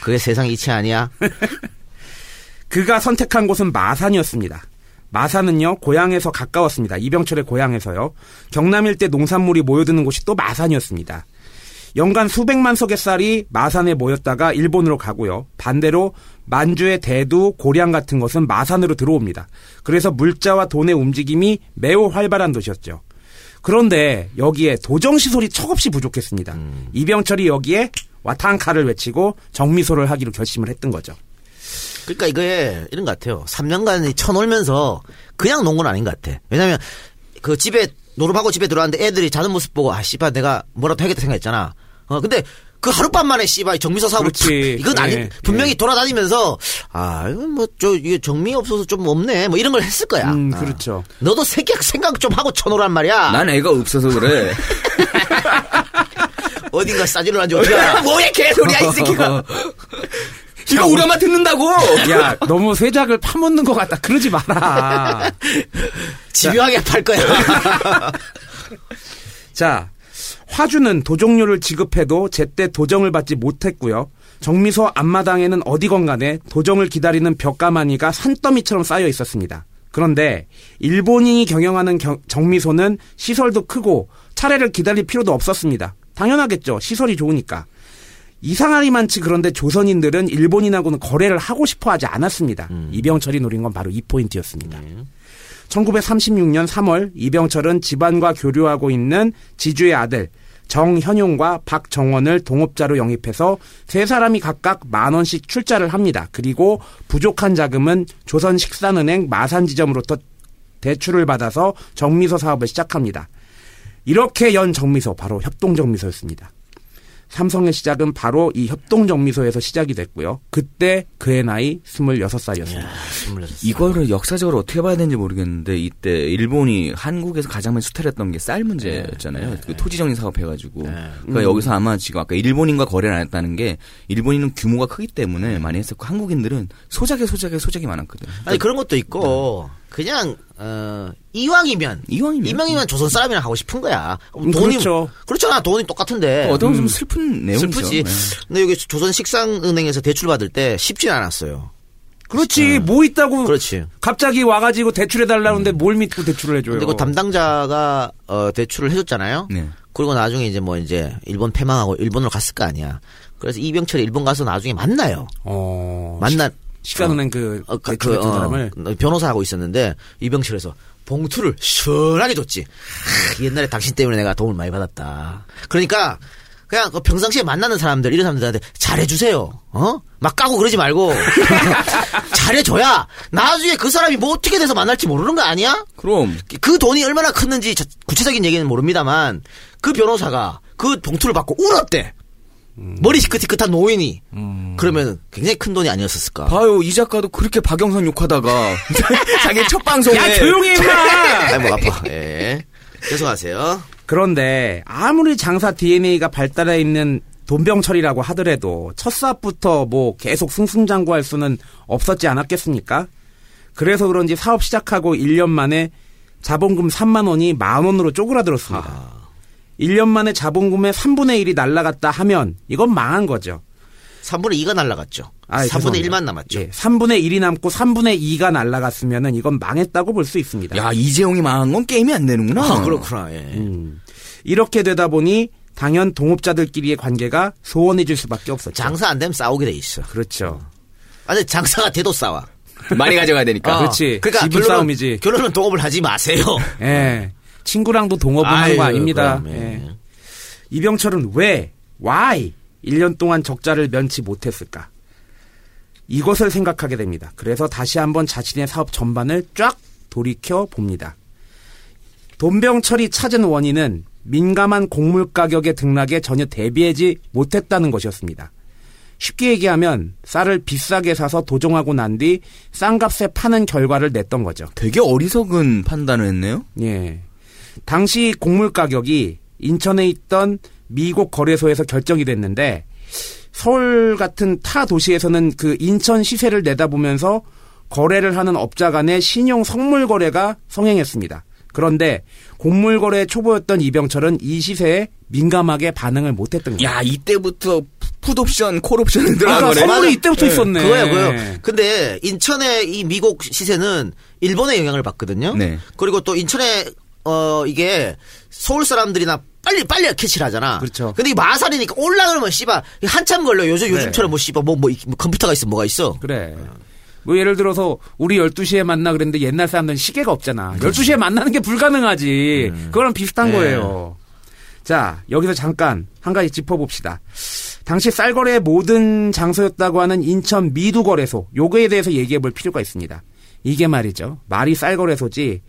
그게 세상 이치 아니야? 그가 선택한 곳은 마산이었습니다. 마산은요, 고향에서 가까웠습니다. 이병철의 고향에서요. 경남 일대 농산물이 모여드는 곳이 또 마산이었습니다. 연간 수백만 석의 쌀이 마산에 모였다가 일본으로 가고요. 반대로 만주의 대두, 고량 같은 것은 마산으로 들어옵니다. 그래서 물자와 돈의 움직임이 매우 활발한 도시였죠. 그런데 여기에 도정 시설이 척없이 부족했습니다. 이병철이 여기에 와탕카를 외치고 정미소를 하기로 결심을 했던 거죠. 그러니까 이거에 이런 것 같아요. 3년간 쳐놀면서 그냥 논 건 아닌 것 같아. 왜냐면 그 집에 노름하고 집에 들어왔는데 애들이 자는 모습 보고 아 씨발 내가 뭐라도 해야겠다 생각했잖아. 어 근데 그 하룻밤 만에 씨발 정미서 사업을 그렇지. 탁, 이건 아니 예, 분명히 예. 돌아다니면서 아 이건 뭐저 이게 정미 없어서 좀 없네 뭐 이런 걸 했을 거야. 음, 아. 그렇죠. 너도 생각 생각 좀 하고 쳐놓으란 말이야. 난 애가 없어서 그래. 어딘가 싸지를 한지 어떻게 알아? 뭐야 개소리야 이 새끼가. 이거 우리 엄마 듣는다고. 야, 너무 쇠작을 파묻는 것 같다. 그러지 마라. 집요하게 팔 거야. 자, 화주는 도정료를 지급해도 제때 도정을 받지 못했고요. 정미소 앞마당에는 어디건 간에 도정을 기다리는 벽가마니가 산더미처럼 쌓여 있었습니다. 그런데 일본인이 경영하는 경- 정미소는 시설도 크고 차례를 기다릴 필요도 없었습니다. 당연하겠죠. 시설이 좋으니까. 이상하리 많지 그런데 조선인들은 일본인하고는 거래를 하고 싶어 하지 않았습니다. 이병철이 노린 건 바로 이 포인트였습니다. 1936년 3월 이병철은 집안과 교류하고 있는 지주의 아들 정현용과 박정원을 동업자로 영입해서 세 사람이 각각 만 원씩 출자를 합니다. 그리고 부족한 자금은 조선식산은행 마산지점으로부터 대출을 받아서 정미소 사업을 시작합니다. 이렇게 연 정미소 바로 협동정미소였습니다. 삼성의 시작은 바로 이 협동정미소에서 시작이 됐고요. 그때 그의 나이 26살이었습니다. 이거를 역사적으로 어떻게 봐야 되는지 모르겠는데 이때 일본이 한국에서 가장 많이 수탈했던 게 쌀 문제였잖아요. 그 토지 정리 사업 해가지고. 그러니까 여기서 아마 지금 아까 일본인과 거래를 안 했다는 게 일본인은 규모가 크기 때문에 많이 했었고 한국인들은 소작에 소작에 소작이 많았거든. 아니 그런 것도 있고 그냥 어 이왕이면 이왕이면. 이왕이면 조선 사람이랑 하고 싶은 거야. 음, 돈이 그렇죠. 그렇잖아. 돈이 똑같은데. 보면 좀 슬픈 내용이죠. 슬프지. 네. 근데 여기 조선 식상은행에서 대출 받을 때 쉽진 않았어요. 그렇지. 뭐 있다고 그렇지. 갑자기 와가지고 대출해 달라는데 뭘 믿고 대출을 해줘요. 근데 그 담당자가 어 대출을 해줬잖아요. 네. 그리고 나중에 이제 뭐 이제 일본 패망하고 일본으로 갔을 거 아니야. 그래서 이병철이 일본 가서 나중에 만나요. 어, 만나 시간은행 그 어, 그, 그, 어, 사람을 변호사 하고 있었는데 이병철에서 봉투를 시원하게 줬지. 하, 옛날에 당신 때문에 내가 도움을 많이 받았다. 그러니까 그냥 그 평상시에 만나는 사람들 이런 사람들한테 잘해주세요. 어? 막 까고 그러지 말고 잘해줘야 나중에 그 사람이 뭐 어떻게 돼서 만날지 모르는 거 아니야? 그럼 그 돈이 얼마나 컸는지 저- 구체적인 얘기는 모릅니다만 그 변호사가 그 봉투를 받고 울었대. 머리 희끗희끗한 노인이. 그러면 굉장히 큰 돈이 아니었을까. 봐요 이 작가도 그렇게 박영선 욕하다가 자기 첫 방송에 야 조용히 해 임마! 아이, 목 아파. 예. 죄송하세요. 그런데 아무리 장사 DNA가 발달해 있는 돈병철이라고 하더라도 첫 사업부터 뭐 계속 승승장구할 수는 없었지 않았겠습니까? 그래서 그런지 사업 시작하고 1년 만에 자본금 3만 원이 만 원으로 쪼그라들었습니다. 1년 만에 자본금의 3분의 1이 날라갔다 하면 이건 망한 거죠. 3분의 2가 날라갔죠. 아, 3분의 죄송합니다. 1만 남았죠. 예, 3분의 1이 남고 3분의 2가 날라갔으면은 이건 망했다고 볼 수 있습니다. 야 이재용이 망한 건 게임이 안 되는구나. 아, 그렇구나. 예. 음. 이렇게 되다 보니 당연 동업자들끼리의 관계가 소원해질 수밖에 없었죠. 장사 안 되면 싸우게 돼 있어. 그렇죠. 아니, 장사가 돼도 싸워. 많이 가져가야 되니까. 어, 그렇지. 그러니까 결론은, 싸움이지. 결론은 동업을 하지 마세요. 예. 친구랑도 동업을 하는 거 아닙니다. 그럼, 예. 예. 이병철은 왜, why 1년 동안 적자를 면치 못했을까? 이것을 생각하게 됩니다. 그래서 다시 한번 자신의 사업 전반을 쫙 돌이켜 봅니다. 돈병철이 찾은 원인은 민감한 곡물 가격의 등락에 전혀 대비하지 못했다는 것이었습니다. 쉽게 얘기하면 쌀을 비싸게 사서 도정하고 난 뒤 싼 값에 파는 결과를 냈던 거죠. 되게 어리석은 판단을 했네요. 예. 당시 곡물 가격이 인천에 있던 미국 거래소에서 결정이 됐는데 서울 같은 타 도시에서는 그 인천 시세를 내다보면서 거래를 하는 업자 간의 신용 선물 거래가 성행했습니다. 그런데 곡물 거래 초보였던 이병철은 이 시세에 민감하게 반응을 못했던 거예요. 야 이때부터 풋옵션, 콜옵션을 들어간 거네. 선물이 이때부터 네, 있었네. 그거야, 그거요. 근데 인천의 이 미국 시세는 일본의 영향을 받거든요. 네. 그리고 또 인천에 어 이게 서울 사람들이나 빨리 빨리 캐치를 하잖아. 그렇죠. 근데 이 마산이니까 올라가면 씨발 한참 걸려. 요즘 네. 요즘처럼 뭐 씨발 뭐, 뭐, 뭐 컴퓨터가 있으면 뭐가 있어. 그래. 뭐 예를 들어서 우리 12시에 만나 그랬는데 옛날 사람들은 시계가 없잖아. 12시에 만나는 게 불가능하지. 그거랑 비슷한 네. 거예요. 자, 여기서 잠깐 한 가지 짚어봅시다. 당시 쌀거래의 모든 장소였다고 하는 인천 미두거래소. 요거에 대해서 얘기해 볼 필요가 있습니다. 이게 말이죠. 말이 쌀거래소지.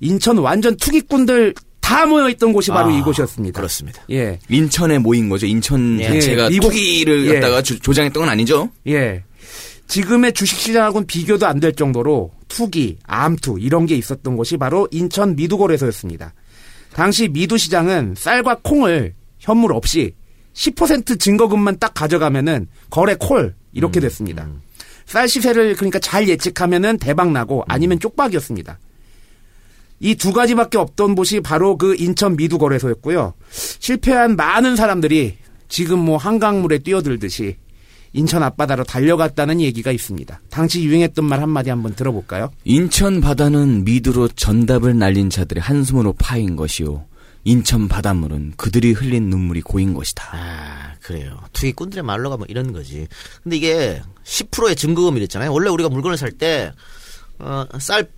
인천 완전 투기꾼들 다 모여 있던 곳이 바로 아, 이곳이었습니다. 그렇습니다. 예. 인천에 모인 거죠. 인천 예. 자체가 예, 미국- 투기를 예. 갖다가 조- 조장했던 건 아니죠. 예. 지금의 주식시장하고는 비교도 안 될 정도로 투기, 암투 이런 게 있었던 곳이 바로 인천 미두거래소였습니다. 당시 미두시장은 쌀과 콩을 현물 없이 10% 증거금만 딱 가져가면은 거래 콜 이렇게 됐습니다. 쌀 시세를 그러니까 잘 예측하면은 대박 나고 아니면 쪽박이었습니다. 이 두 가지밖에 없던 곳이 바로 그 인천 미두거래소였고요. 실패한 많은 사람들이 지금 뭐 한강물에 뛰어들듯이 인천 앞바다로 달려갔다는 얘기가 있습니다. 당시 유행했던 말 한마디 한번 들어볼까요? 인천 바다는 미두로 전답을 날린 자들의 한숨으로 파인 것이요. 인천 바닷물은 그들이 흘린 눈물이 고인 것이다. 아, 그래요. 투기꾼들의 말로가 뭐 이런 거지. 근데 이게 10%의 증거금 이랬잖아요. 원래 우리가 물건을 살 때, 어, 쌀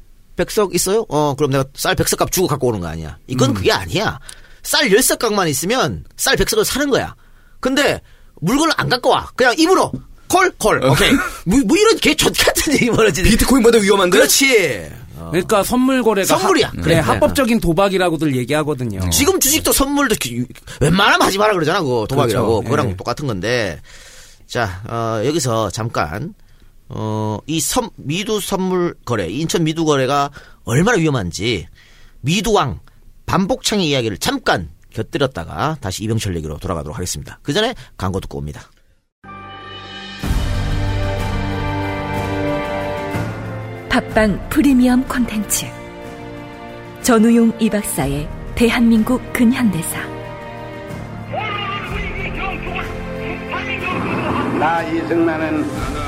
백석 있어요? 어, 그럼 내가 쌀 백석값 주고 갖고 오는 거 아니야. 이건 그게 아니야. 쌀 열석값만 있으면 쌀 백석을 사는 거야. 근데 물건을 안 갖고 와. 그냥 입으로. 콜, 콜. 오케이. 뭐, 뭐 이런 개젖 같은 얘기 벌어지네. 비트코인보다 위험한데? 그렇지. 그러니까 선물 거래가 선물이야. 하- 그래. 네, 합법적인 도박이라고들 얘기하거든요. 지금 주식도 선물도 기- 웬만하면 하지 마라 그러잖아, 그거 도박이라고. 그렇죠. 그거랑 예. 똑같은 건데. 자, 어, 여기서 잠깐, 어, 이 선, 미두 선물 거래, 인천 미두 거래가 얼마나 위험한지, 미두왕 반복창의 이야기를 잠깐 곁들였다가 다시 이병철 얘기로 돌아가도록 하겠습니다. 그 전에 광고 듣고 옵니다. 팟빵 프리미엄 콘텐츠 전우용 이박사의 대한민국 근현대사 나 이승만은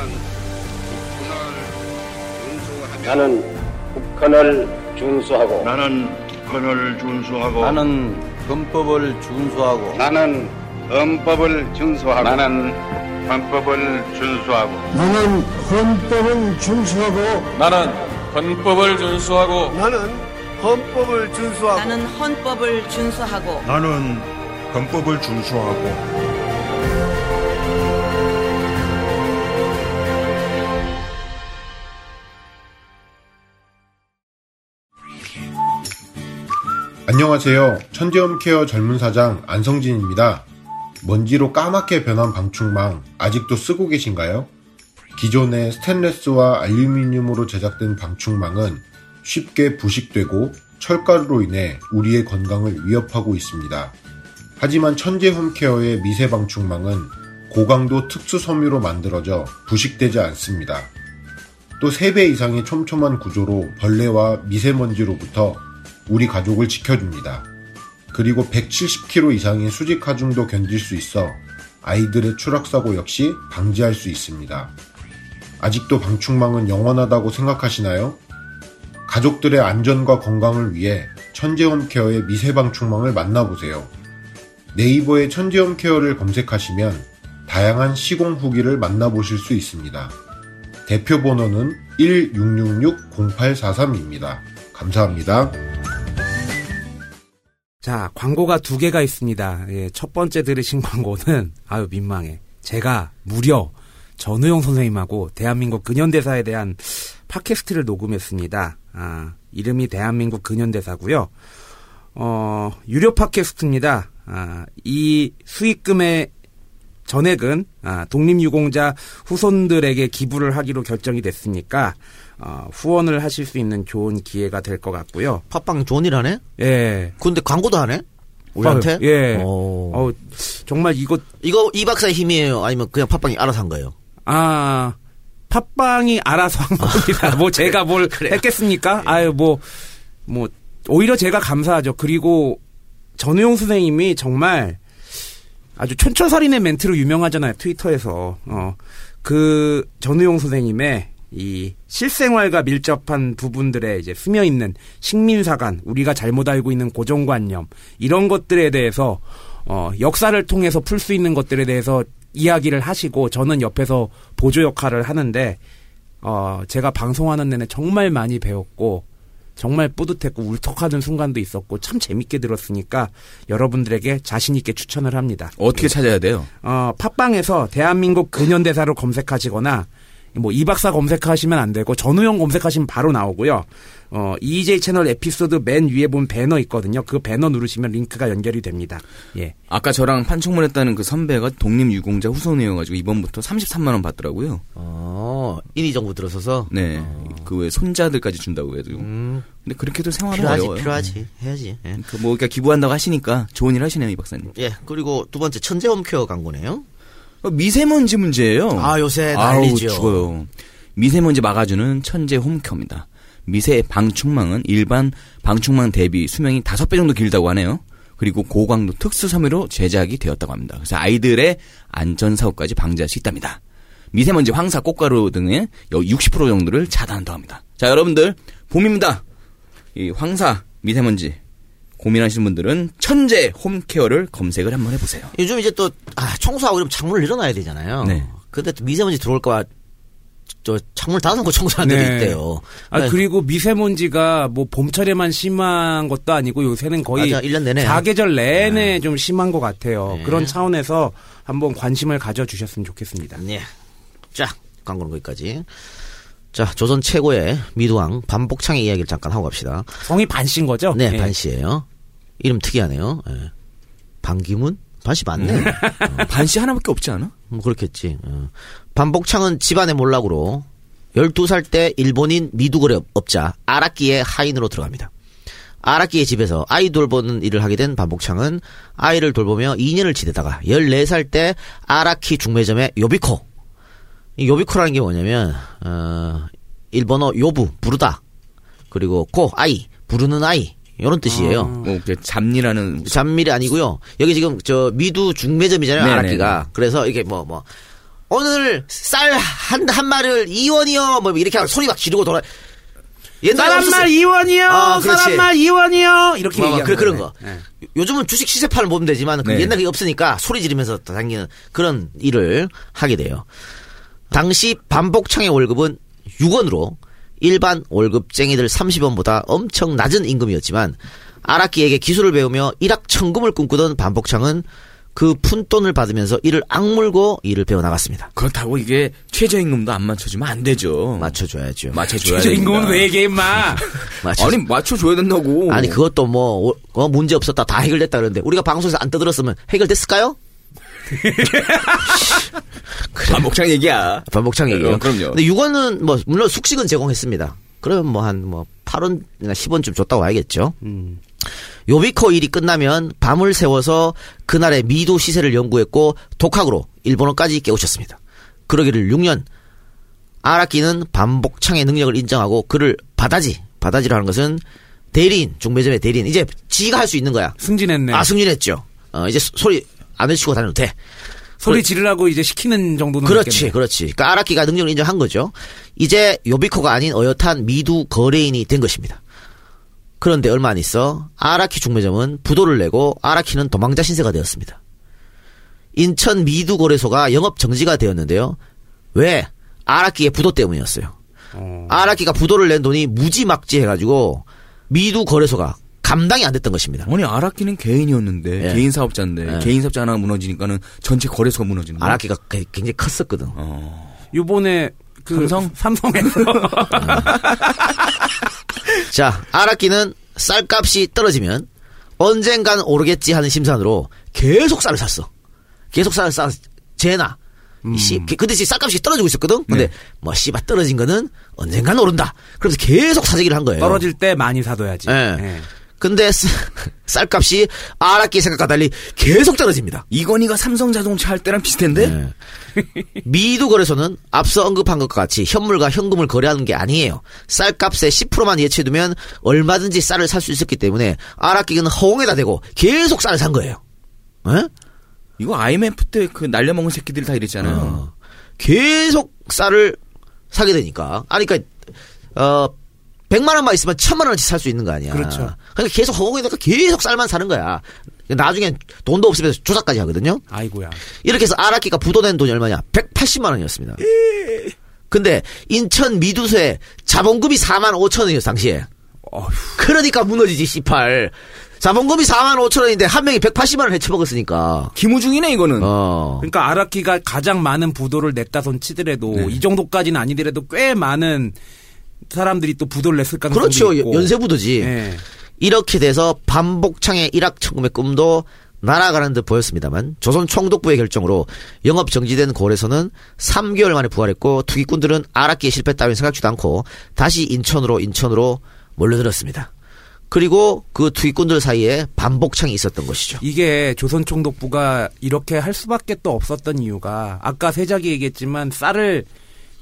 나는 국헌을 준수하고 나는 국헌을 준수하고 나는 헌법을 준수하고 나는 헌법을 준수하고 나는 헌법을 준수하고 나는 헌법을 준수하고 나는 헌법을 준수하고 나는 헌법을 준수하고 나는 헌법을 준수하고 나는 헌법을 준수하고 안녕하세요. 천재홈케어 젊은 사장 안성진입니다. 먼지로 까맣게 변한 방충망 아직도 쓰고 계신가요? 기존의 스테인레스와 알루미늄으로 제작된 방충망은 쉽게 부식되고 철가루로 인해 우리의 건강을 위협하고 있습니다. 하지만 천재 홈케어의 미세 방충망은 고강도 특수 섬유로 만들어져 부식되지 않습니다. 또 3배 이상의 촘촘한 구조로 벌레와 미세먼지로부터 우리 가족을 지켜줍니다. 그리고 170kg 이상의 수직 하중도 견딜 수 있어 아이들의 추락사고 역시 방지할 수 있습니다. 아직도 방충망은 영원하다고 생각하시나요? 가족들의 안전과 건강을 위해 천재홈 케어의 미세 방충망을 만나보세요. 네이버에 천재홈 케어를 검색하시면 다양한 시공 후기를 만나보실 수 있습니다. 대표 번호는 1666-0843입니다. 감사합니다. 자, 광고가 두 개가 있습니다. 예, 첫 번째 들으신 광고는, 아유, 민망해. 제가 무려 전우용 선생님하고 대한민국 근현대사에 대한 팟캐스트를 녹음했습니다. 아, 이름이 대한민국 근현대사고요 어, 유료 팟캐스트입니다. 아, 이 수익금의 전액은 아, 독립유공자 후손들에게 기부를 하기로 결정이 됐으니까 어, 후원을 하실 수 있는 좋은 기회가 될 것 같고요. 팟빵 하네? 예. 근데 광고도 하네? 우리한테? 어, 예. 오. 어, 정말 이거 이거 이 박사의 힘이에요? 아니면 그냥 팟빵이 알아서 한 거예요? 아 팟빵이 알아서 한 겁니다. 뭐 제가 뭘 했겠습니까? 아유 뭐 뭐 오히려 제가 감사하죠. 그리고 전우용 선생님이 정말 아주 촌철살인의 멘트로 유명하잖아요. 트위터에서 어 그 전우용 선생님의 이 실생활과 밀접한 부분들에 이제 스며 있는 식민사관, 우리가 잘못 알고 있는 고정관념 이런 것들에 대해서 어 역사를 통해서 풀 수 있는 것들에 대해서 이야기를 하시고 저는 옆에서 보조 역할을 하는데 어 제가 방송하는 내내 정말 많이 배웠고 정말 뿌듯했고 울컥하는 순간도 있었고 참 재밌게 들었으니까 여러분들에게 자신 있게 추천을 합니다. 어떻게 찾아야 돼요? 어, 팟빵에서 대한민국 근현대사로 검색하시거나 뭐 이박사 검색하시면 안 되고 전우영 검색하시면 바로 나오고요. 어, EJ 채널 에피소드 맨 위에 보면 배너 있거든요. 그 배너 누르시면 링크가 연결이 됩니다. 예. 아까 저랑 판촉문 했다는 그 선배가 독립유공자 후손이어가지고 이번부터 33만 원 받더라고요. 어, 인위 정부 들어서서? 네. 그외 손자들까지 준다고 해가지고. 근데 그렇게도 생활은 음. 필요하지, 어려워요. 필요하지. 해야지. 예. 그 뭐, 그러니까 기부한다고 하시니까 좋은 일 하시네요, 이 박사님. 예, 그리고 두 번째 천재 홈케어 광고네요. 어, 미세먼지 문제예요. 아, 요새 아우, 난리죠. 죽어요. 미세먼지 막아주는 천재 홈케어입니다. 미세 방충망은 일반 방충망 대비 수명이 다섯 배 정도 길다고 하네요. 그리고 고강도 특수 섬유로 제작이 되었다고 합니다. 그래서 아이들의 안전사고까지 방지할 수 있답니다. 미세먼지, 황사, 꽃가루 등의 60% 정도를 차단한다고 합니다. 자, 여러분들, 봄입니다. 이 황사, 미세먼지, 고민하시는 분들은 천재 홈케어를 검색을 한번 해보세요. 요즘 이제 또, 아, 청소하고 이러면 창문을 열어놔야 되잖아요. 네. 근데 또 미세먼지 들어올까봐, 저, 창문을 닫아놓고 청소하는 데도 네. 있대요. 아, 그리고 미세먼지가 뭐 봄철에만 심한 것도 아니고 요새는 거의 맞아, 1년 내내. 사계절 내내 좀 심한 것 같아요. 네. 그런 차원에서 한번 관심을 가져주셨으면 좋겠습니다. 네. 자, 광고는 거기까지. 자, 조선 최고의 미두왕 반복창의 이야기를 잠깐 하고 갑시다. 성이 반씨인 거죠? 네, 예. 반씨예요 이름 특이하네요. 예. 반기문? 반씨 맞네. 반씨 하나밖에 없지 않아? 뭐 그렇겠지. 어. 반복창은 집안의 몰락으로 12살 때 일본인 미두거래 업자 아라끼의 하인으로 들어갑니다. 아라끼의 집에서 아이 돌보는 일을 하게 된 반복창은 아이를 돌보며 2년을 지내다가 14살 때 아라키 중매점의 요비코. 이 요비코라는 게 뭐냐면 어 일본어 요부 부르다. 그리고 코 아이 부르는 아이 이런 뜻이에요. 뭐, 이제 잡니라는. 잔밀이 아니고요. 여기 지금 저 미두 중매점이잖아요. 네네네. 아라키가. 그래서 이게 뭐 뭐 오늘 쌀 한한 마리를 2원이요. 뭐 이렇게 하고 소리 막 지르고 돌아. 쌀한 말 2원이요. 아, 그렇지. 쌀한 말 2원이요. 이렇게 뭐, 뭐, 얘기하는 그, 그런 거네. 거. 예. 요즘은 주식 시세판을 보면 되지만 그 네. 옛날 그게 없으니까 소리 지르면서 다니는 그런 일을 하게 돼요. 당시 반복창의 월급은 6원으로 일반 월급쟁이들 30원보다 엄청 낮은 임금이었지만 아라키에게 기술을 배우며 일확천금을 꿈꾸던 반복창은 그 푼돈을 받으면서 이를 악물고 일을 배워나갔습니다. 그렇다고 이게 최저임금도 안 맞춰주면 안 되죠. 맞춰줘야죠. 맞춰줘야 최저임금은. 왜 얘기해, 임마. 맞춰. 아니, 맞춰줘야 된다고. 아니 그것도 뭐 어, 어, 문제 없었다 다 해결됐다 그러는데 우리가 방송에서 안 떠들었으면 해결됐을까요? 반복창 얘기야. 반복창 얘기요. 어, 그럼요. 근데 6원은 뭐 물론 숙식은 제공했습니다. 그러면 뭐 한 뭐 8원이나 10원쯤 줬다고 봐야겠죠. 음. 요비코 일이 끝나면 밤을 새워서 그날의 미도 시세를 연구했고 독학으로 일본어까지 깨우쳤습니다. 그러기를 6년 아라키는 반복창의 능력을 인정하고 그를 바다지 바다지라는 것은 대리인 중매점의 대리인 이제 지가 할 수 있는 거야. 승진했네. 아 승진했죠. 어, 이제 소- 소리 안 외치고 다녀도 돼. 소리 지르라고 이제 시키는 정도는 그렇지, 됐겠네. 그렇지. 그러니까 아라키가 능력을 인정한 거죠. 이제 요비코가 아닌 어엿한 미두 거래인이 된 것입니다. 그런데 얼마 안 있어 아라키 중매점은 부도를 내고 아라키는 도망자 신세가 되었습니다. 인천 미두 거래소가 영업 정지가 되었는데요. 왜? 아라키의 부도 때문이었어요. 아라키가 부도를 낸 돈이 무지막지 해가지고 미두 거래소가 감당이 안 됐던 것입니다. 아니, 아라키는 개인이었는데, 예. 개인 사업자인데, 예. 개인 사업자 하나 무너지니까는 전체 거래소가 무너지는 거야. 아라키가 그- 굉장히 컸었거든. 요번에 그 삼성? 삼성에서 자, 아라키는 쌀값이 떨어지면 언젠간 오르겠지 하는 심산으로 계속 쌀을 샀어. 계속 쌀을 쌌, 재나. 이 씨, 그 대신 쌀값이 떨어지고 있었거든? 근데, 네. 뭐, 씨발, 떨어진 거는 언젠간 오른다. 그래서 계속 사재기를 한 거예요. 떨어질 때 많이 사둬야지. 예. 예. 근데, 쌀- 쌀값이 아랍기 생각과 달리 계속 떨어집니다. 이건희가 삼성 자동차 할 때랑 비슷한데? 네. 미두 거래소는 앞서 언급한 것과 같이 현물과 현금을 거래하는 게 아니에요. 쌀값의 10%만 예치해두면 얼마든지 쌀을 살 수 있었기 때문에 아랍기는 허공에다 대고 계속 쌀을 산 거예요. 예? 이거 IMF 때 그 날려먹은 새끼들이 다 이랬잖아요. 어. 계속 쌀을 사게 되니까. 아니, 그니까, 어, 100만 원만 있으면 1000만 원어치 살 수 있는 거 아니야. 그렇죠. 그러니까 계속 허공에다가 계속 쌀만 사는 거야. 나중엔 돈도 없으면서 조사까지 하거든요. 아이고야. 이렇게 해서 아라키가 부도낸 돈이 얼마냐? 180만 원이었습니다. 근데 인천 미두소에 자본금이 4만 5천 원이었어 당시에. 그러니까 무너지지 18. 자본금이 4만 5천 원인데 한 명이 180만 원 해쳐먹었으니까. 김우중이네 이거는. 어. 그러니까 아라키가 가장 많은 부도를 냈다 손 치더라도 네. 이 정도까지는 아니더라도 꽤 많은 사람들이 또 부도를 냈을 가능성이 그렇죠. 있고. 연쇄부도지. 예. 이렇게 돼서 반복창의 일확천금의 꿈도 날아가는 듯 보였습니다만 조선 총독부의 결정으로 영업 정지된 고래소는 3개월 만에 부활했고 투기꾼들은 아랍기에 실패 따윈 생각지도 않고 다시 인천으로 인천으로 몰려들었습니다. 그리고 그 투기꾼들 사이에 반복창이 있었던 것이죠. 이게 조선 총독부가 이렇게 할 수밖에 또 없었던 이유가 아까 세작이 얘기했지만 쌀을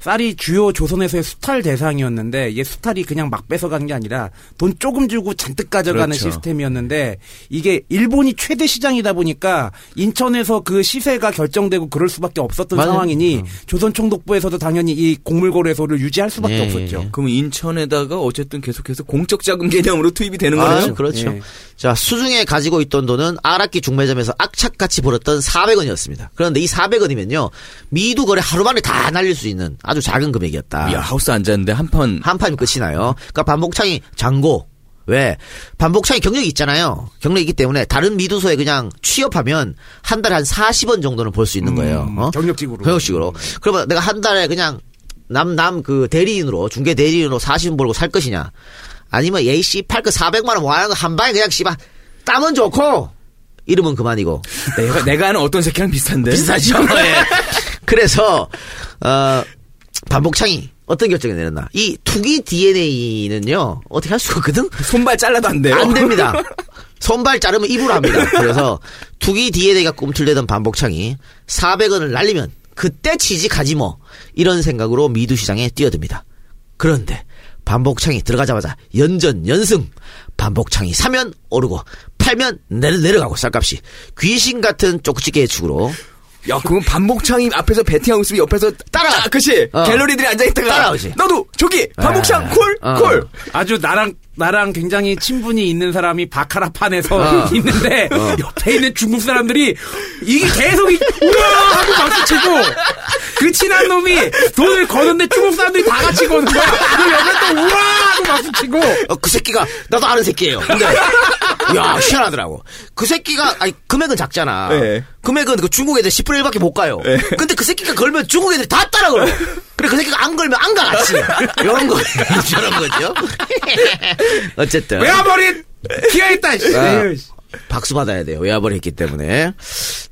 쌀이 주요 조선에서의 수탈 대상이었는데 이게 수탈이 그냥 막 뺏어간 게 아니라 돈 조금 주고 잔뜩 가져가는 그렇죠. 시스템이었는데 이게 일본이 최대 시장이다 보니까 인천에서 그 시세가 결정되고 그럴 수밖에 없었던 맞아요. 상황이니 조선 총독부에서도 당연히 이 곡물거래소를 유지할 수밖에 예, 없었죠. 그럼 인천에다가 어쨌든 계속해서 공적 자금 개념으로 투입이 되는 아, 거네요. 그렇죠. 예. 자, 수중에 가지고 있던 돈은 아랍기 중매점에서 악착같이 벌었던 400원이었습니다. 그런데 이 400원이면요. 미두 거래 하루 만에 다 날릴 수 있는 아주 작은 금액이었다. 야 하우스 앉았는데 한 판. 한 판이면 끝이 나요. 그러니까 반복창이 장고. 왜? 반복창이 경력이 있잖아요. 경력이 있기 때문에 다른 미두소에 그냥 취업하면 한 달에 한 40원 정도는 벌 수 있는 거예요. 음, 어? 경력직으로. 경력직으로. 그러면 내가 한 달에 그냥 남, 남 그 대리인으로, 중개 대리인으로 40원 벌고 살 것이냐. 아니면 예씨 팔거 400만원 모아는 거한 방에 그냥 씨발 땀은 좋고 이러면 그만이고. 내가, 내가 아는 어떤 새끼랑 비슷한데. 비슷하죠. 예. 그래서 어 반복창이 어떤 결정을 내렸나? 이 투기 DNA는요 어떻게 할 수가 없거든. 손발 잘라도 안 돼요. 안 됩니다. 손발 자르면 입으로 합니다. 그래서 투기 DNA가 꿈틀대던 반복창이 400원을 날리면 그때 취직하지 뭐 이런 생각으로 미두 시장에 뛰어듭니다. 그런데 반복창이 들어가자마자 연전 연승 반복창이 사면 오르고 팔면 내려, 내려가고 쌀값이 귀신 같은 쪽지게 축으로 야, 그건 반복창이 앞에서 배팅하고 있으면 옆에서 따라! 아, 그치? 어. 갤러리들이 앉아있다가. 따라오지. 너도 저기 반복창 아. 콜! 어. 콜! 아주 나랑 나랑 굉장히 친분이 있는 사람이 바카라판에서 어. 있는데 옆에 있는 중국 사람들이 이게 계속 이- 우와 하고 박수치고 그 친한 놈이 돈을 거는데 중국 사람들이 다 같이 거는 거야. 그 옆에 또 우와 하고 박수치고 어, 그 새끼가 나도 아는 새끼예요. 근데 야 희한하더라고. 그 새끼가 아니 금액은 작잖아. 네. 금액은 그 중국 애들 10분의 1밖에 못 가요. 근데 그 새끼가 걸면 중국 애들이 다 따라 걸어. 그래 그 새끼가 안 걸면 안가 같이. 이런 거 이런 거죠. 어쨌든 외화버린 기어 있다. 씨. 아. 씨. 박수 받아야 돼요. 외화벌이 했기 때문에.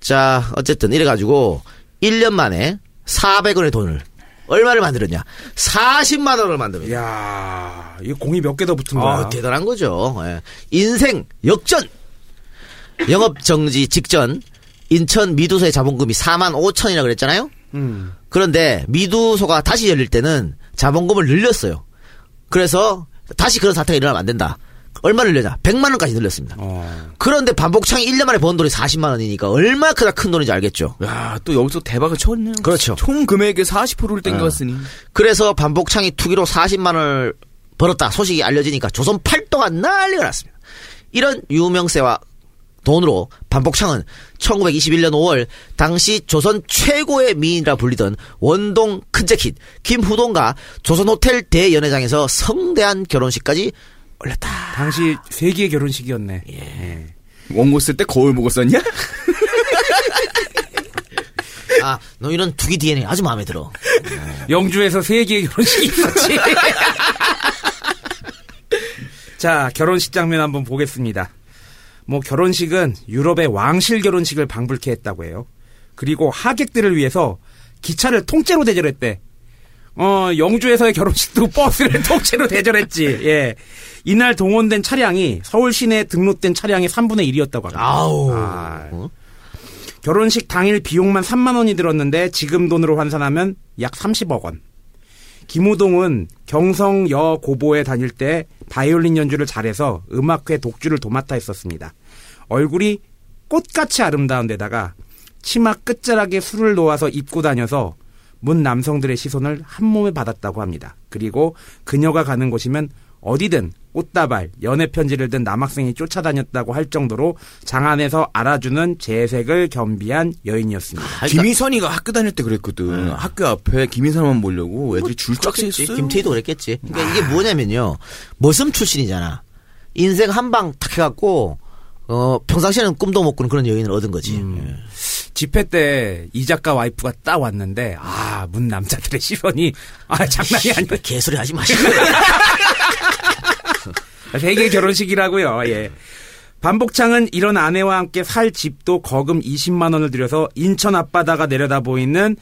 자, 어쨌든 이래 가지고 1년 만에 400원의 돈을 얼마를 만들었냐? 40만 원을 만듭니다. 야, 이 공이 몇 개 더 붙은 거야. 아, 대단한 거죠. 예. 인생 역전. 영업 정지 직전 인천 미두소의 자본금이 4만 5천이라 그랬잖아요. 음. 그런데 미두소가 다시 열릴 때는 자본금을 늘렸어요. 그래서 다시 그런 사태가 일어나면 안 된다. 얼마 늘려냐? 100만 원까지 늘렸습니다. 어. 그런데 반복창이 1년 만에 번 돈이 40만 원이니까 얼마나 크다 큰 돈인지 알겠죠. 야, 또 여기서 대박을 쳤네요. 그렇죠. 총 금액의 40%를 땡겨왔으니. 그래서 반복창이 투기로 40만 원을 벌었다 소식이 알려지니까 조선 팔도가 난리가 났습니다. 이런 유명세와 돈으로 반복창은 1921년 5월 당시 조선 최고의 미인이라 불리던 원동 큰재킷 김후동과 조선호텔 대연회장에서 성대한 결혼식까지 올렸다. 당시 세기의 결혼식이었네. 예. 원고 쓸 때 거울 보고 썼냐? 아, 너 이런 투기 DNA 아주 마음에 들어. 영주에서 세기의 결혼식이 있었지. 자, 결혼식 장면 한번 보겠습니다. 뭐 결혼식은 유럽의 왕실 결혼식을 방불케 했다고 해요. 그리고 하객들을 위해서 기차를 통째로 대절했대. 어, 영주에서의 결혼식도 버스를 통째로 대절했지. 예. 이날 동원된 차량이 서울 시내에 등록된 차량의 3분의 1이었다고 합니다. 아우. 아. 결혼식 당일 비용만 3만 원이 들었는데 지금 돈으로 환산하면 약 30억 원. 김우동은 경성여 고보에 다닐 때 바이올린 연주를 잘해서 음악회 독주를 도맡아 했었습니다. 얼굴이 꽃같이 아름다운 데다가 치마 끝자락에 술을 놓아서 입고 다녀서 문 남성들의 시선을 한 몸에 받았다고 합니다. 그리고 그녀가 가는 곳이면 어디든 꽃다발, 연애 편지를 든 남학생이 쫓아다녔다고 할 정도로 장안에서 알아주는 재색을 겸비한 여인이었습니다. 김희선이가 학교 다닐 때 그랬거든. 학교 앞에 김희선만 보려고 애들이 줄쫙 서. 있어. 김태희도 그랬겠지. 그러니까 이게 뭐냐면요. 머슴 출신이잖아. 인생 한 방 탁 해갖고 어 평상시에는 꿈도 못 꾸는 그런 여인을 얻은 거지. 예. 집회 때 이 작가 와이프가 딱 왔는데 아 문 남자들의 시선이 아 장난이 아니야. 개소리 하지 마시고. 세계 결혼식이라고요. 예. 반복창은 이런 아내와 함께 살 집도 거금 20만 원을 들여서 인천 앞바다가 내려다 보이는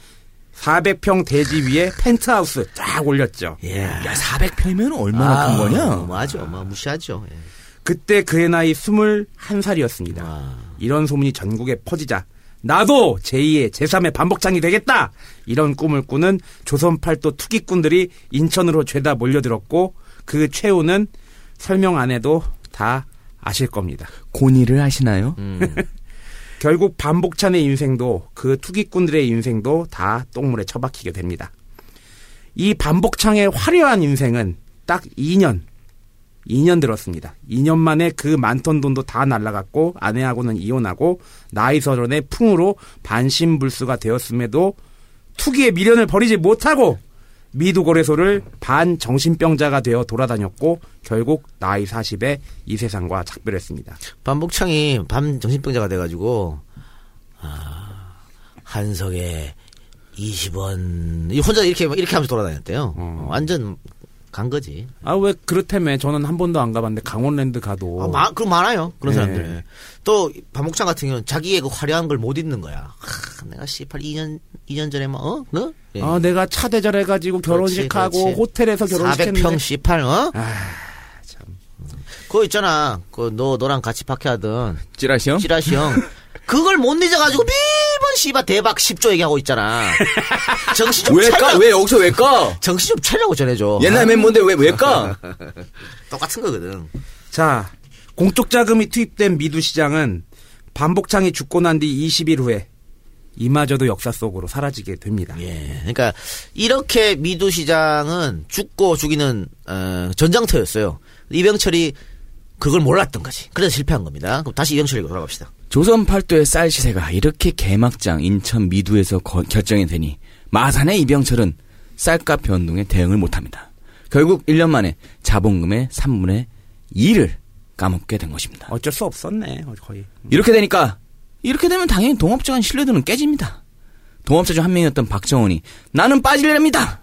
400평 대지 위에 펜트하우스 쫙 올렸죠. 예. 야, 400평이면 얼마나 큰 거냐? 맞아. 뭐 무시하죠. 예. 그때 그의 나이 21살이었습니다. 이런 소문이 전국에 퍼지자 나도 제2의 제3의 반복창이 되겠다! 이런 꿈을 꾸는 조선팔도 투기꾼들이 인천으로 죄다 몰려들었고 그 최후는 설명 안 해도 다 아실 겁니다. 고니를 하시나요? 결국 반복찬의 인생도 그 투기꾼들의 인생도 다 똥물에 처박히게 됩니다. 이 반복창의 화려한 인생은 딱 2년, 2년 들었습니다. 2년 만에 그 많던 돈도 다 날라갔고 아내하고는 이혼하고 나이 서른의 풍으로 반신불수가 되었음에도 투기의 미련을 버리지 못하고 미두거래소를 반정신병자가 되어 돌아다녔고 결국 나이 40에 이 세상과 작별했습니다. 반복창이 밤 정신병자가 돼가지고 아, 한석에 20원 이 혼자 이렇게 이렇게 하면서 돌아다녔대요. 어, 완전 간 거지. 아 왜 그렇다며 저는 한 번도 안 가봤는데 강원랜드 가도 아, 마, 그럼 많아요. 그런 네. 사람들. 또 반복창 같은 경우는 자기의 그 화려한 걸못 잊는 거야. 하, 내가 18 2년 2년 전에 뭐 어? 너? 예. 아 내가 차 대절해가지고 결혼식하고 그렇지, 그렇지. 호텔에서 결혼식했는데 400평 18 어? 아, 참. 그거 있잖아. 그 너 너랑 같이 박해하던 찌라시 형? 찌라시 형. 그걸 못 잊어가지고 매번 씨발 대박 10조 얘기하고 있잖아. 정신 좀 왜? 차려. 왜 여기서 왜 까? 정신 좀 차려고 전해줘. 옛날 멤버인데 왜, 왜 까? 똑같은 거거든. 자 공적 자금이 투입된 미두 시장은 반복창이 죽고 난 뒤 20일 후에 이마저도 역사 속으로 사라지게 됩니다. 예. 그러니까 이렇게 미두 시장은 죽고 죽이는 어, 전장터였어요. 이병철이 그걸 몰랐던 거지. 그래서 실패한 겁니다. 그럼 다시 이병철에게 돌아갑시다. 조선 팔도의 쌀 시세가 이렇게 개막장 인천 미두에서 거- 결정이 되니 마산의 이병철은 쌀값 변동에 대응을 못합니다. 결국 1년 만에 자본금의 3분의 2를 까먹게 된 것입니다. 어쩔 수 없었네 거의. 이렇게 되니까 이렇게 되면 당연히 동업자 간 신뢰도는 깨집니다. 동업자 중 한 명이었던 박정원이 나는 빠지렵니다.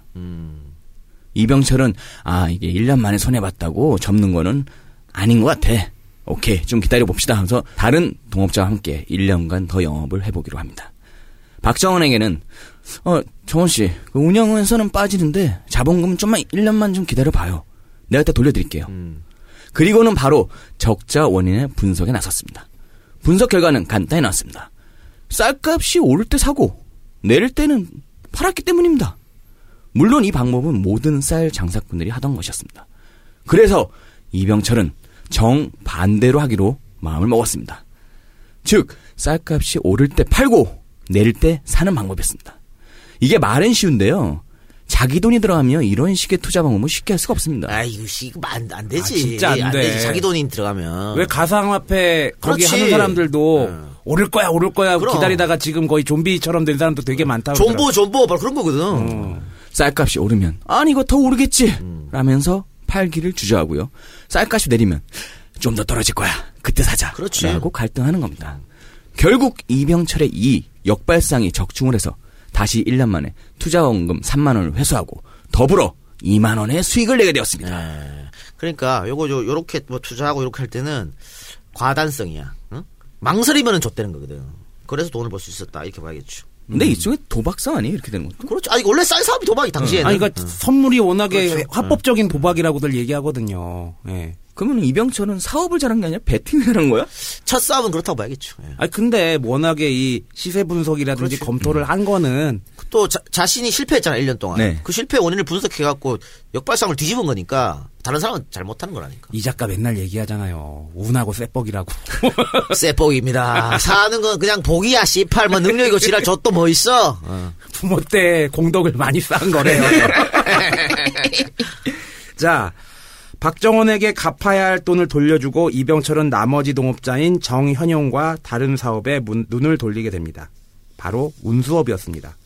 이병철은 아 이게 1년 만에 손해봤다고 접는 거는 아닌 것 같아. 오케이 좀 기다려 봅시다 하면서 다른 동업자와 함께 1년간 더 영업을 해보기로 합니다. 박정원에게는 어 정원 씨 그 운영에서는 빠지는데 자본금 좀만 1년만 좀 기다려 봐요. 내가 다 돌려드릴게요. 그리고는 바로 적자 원인의 분석에 나섰습니다. 분석 결과는 간단히 나왔습니다. 쌀값이 오를 때 사고 내릴 때는 팔았기 때문입니다. 물론 이 방법은 모든 쌀 장사꾼들이 하던 것이었습니다. 그래서 이병철은 정반대로 하기로 마음을 먹었습니다. 즉 쌀값이 오를 때 팔고 내릴 때 사는 방법이었습니다. 이게 말은 쉬운데요. 자기 돈이 들어가면 이런 식의 투자 방법은 쉽게 할 수가 없습니다. 아, 이거 씨, 이거 안, 안 되지. 아, 진짜 안 돼. 되지. 자기 돈이 들어가면. 왜 가상화폐 거기 그렇지. 하는 사람들도 오를 거야 오를 거야 그럼. 기다리다가 지금 거의 좀비처럼 된 사람도 되게 많다고 존버, 존버, 바로 그런 거거든. 쌀값이 오르면 아니 이거 더 오르겠지 라면서 팔기를 주저하고요. 쌀값이 내리면 좀 더 떨어질 거야. 그때 사자. 그렇지. 라고 갈등하는 겁니다. 결국 이병철의 이 역발상이 적중을 해서 다시 1년 만에 투자원금 3만 원을 회수하고 더불어 2만 원의 수익을 내게 되었습니다. 예. 그러니까 요거 요 요렇게 뭐 투자하고 요렇게 할 때는 과단성이야. 응? 망설이면은 좆되는 거거든. 그래서 돈을 벌 수 있었다 이렇게 봐야겠죠. 근데 이쪽에 도박성 아니에요? 이렇게 되는 것도? 그렇죠. 아니 원래 쌀 사업이 도박이 당시에는. 아니, 그러니까 선물이 워낙에 그렇죠. 합법적인 도박이라고들 얘기하거든요. 예. 그러면 이병철은 사업을 잘한 게 아니라 베팅을 한 거야? 첫 사업은 그렇다고 봐야겠죠. 예. 아니 근데 워낙에 이 시세 분석이라든지 그렇지. 검토를 한 거는 또 자, 자신이 실패했잖아 1년 동안. 네. 그 실패 원인을 분석해 갖고 역발상을 뒤집은 거니까 다른 사람은 잘 못하는 거라니까. 이 작가 맨날 얘기하잖아요. 운하고 쇠뻑이라고. 쇠복입니다. 사는 건 그냥 복이야 씨팔 뭐 능력이고 지랄 저 또 뭐 있어. 어. 부모 때 공덕을 많이 쌓은 거래요. 자, 박정원에게 갚아야 할 돈을 돌려주고 이병철은 나머지 동업자인 정현용과 다른 사업에 문- 눈을 돌리게 됩니다. 바로 운수업이었습니다.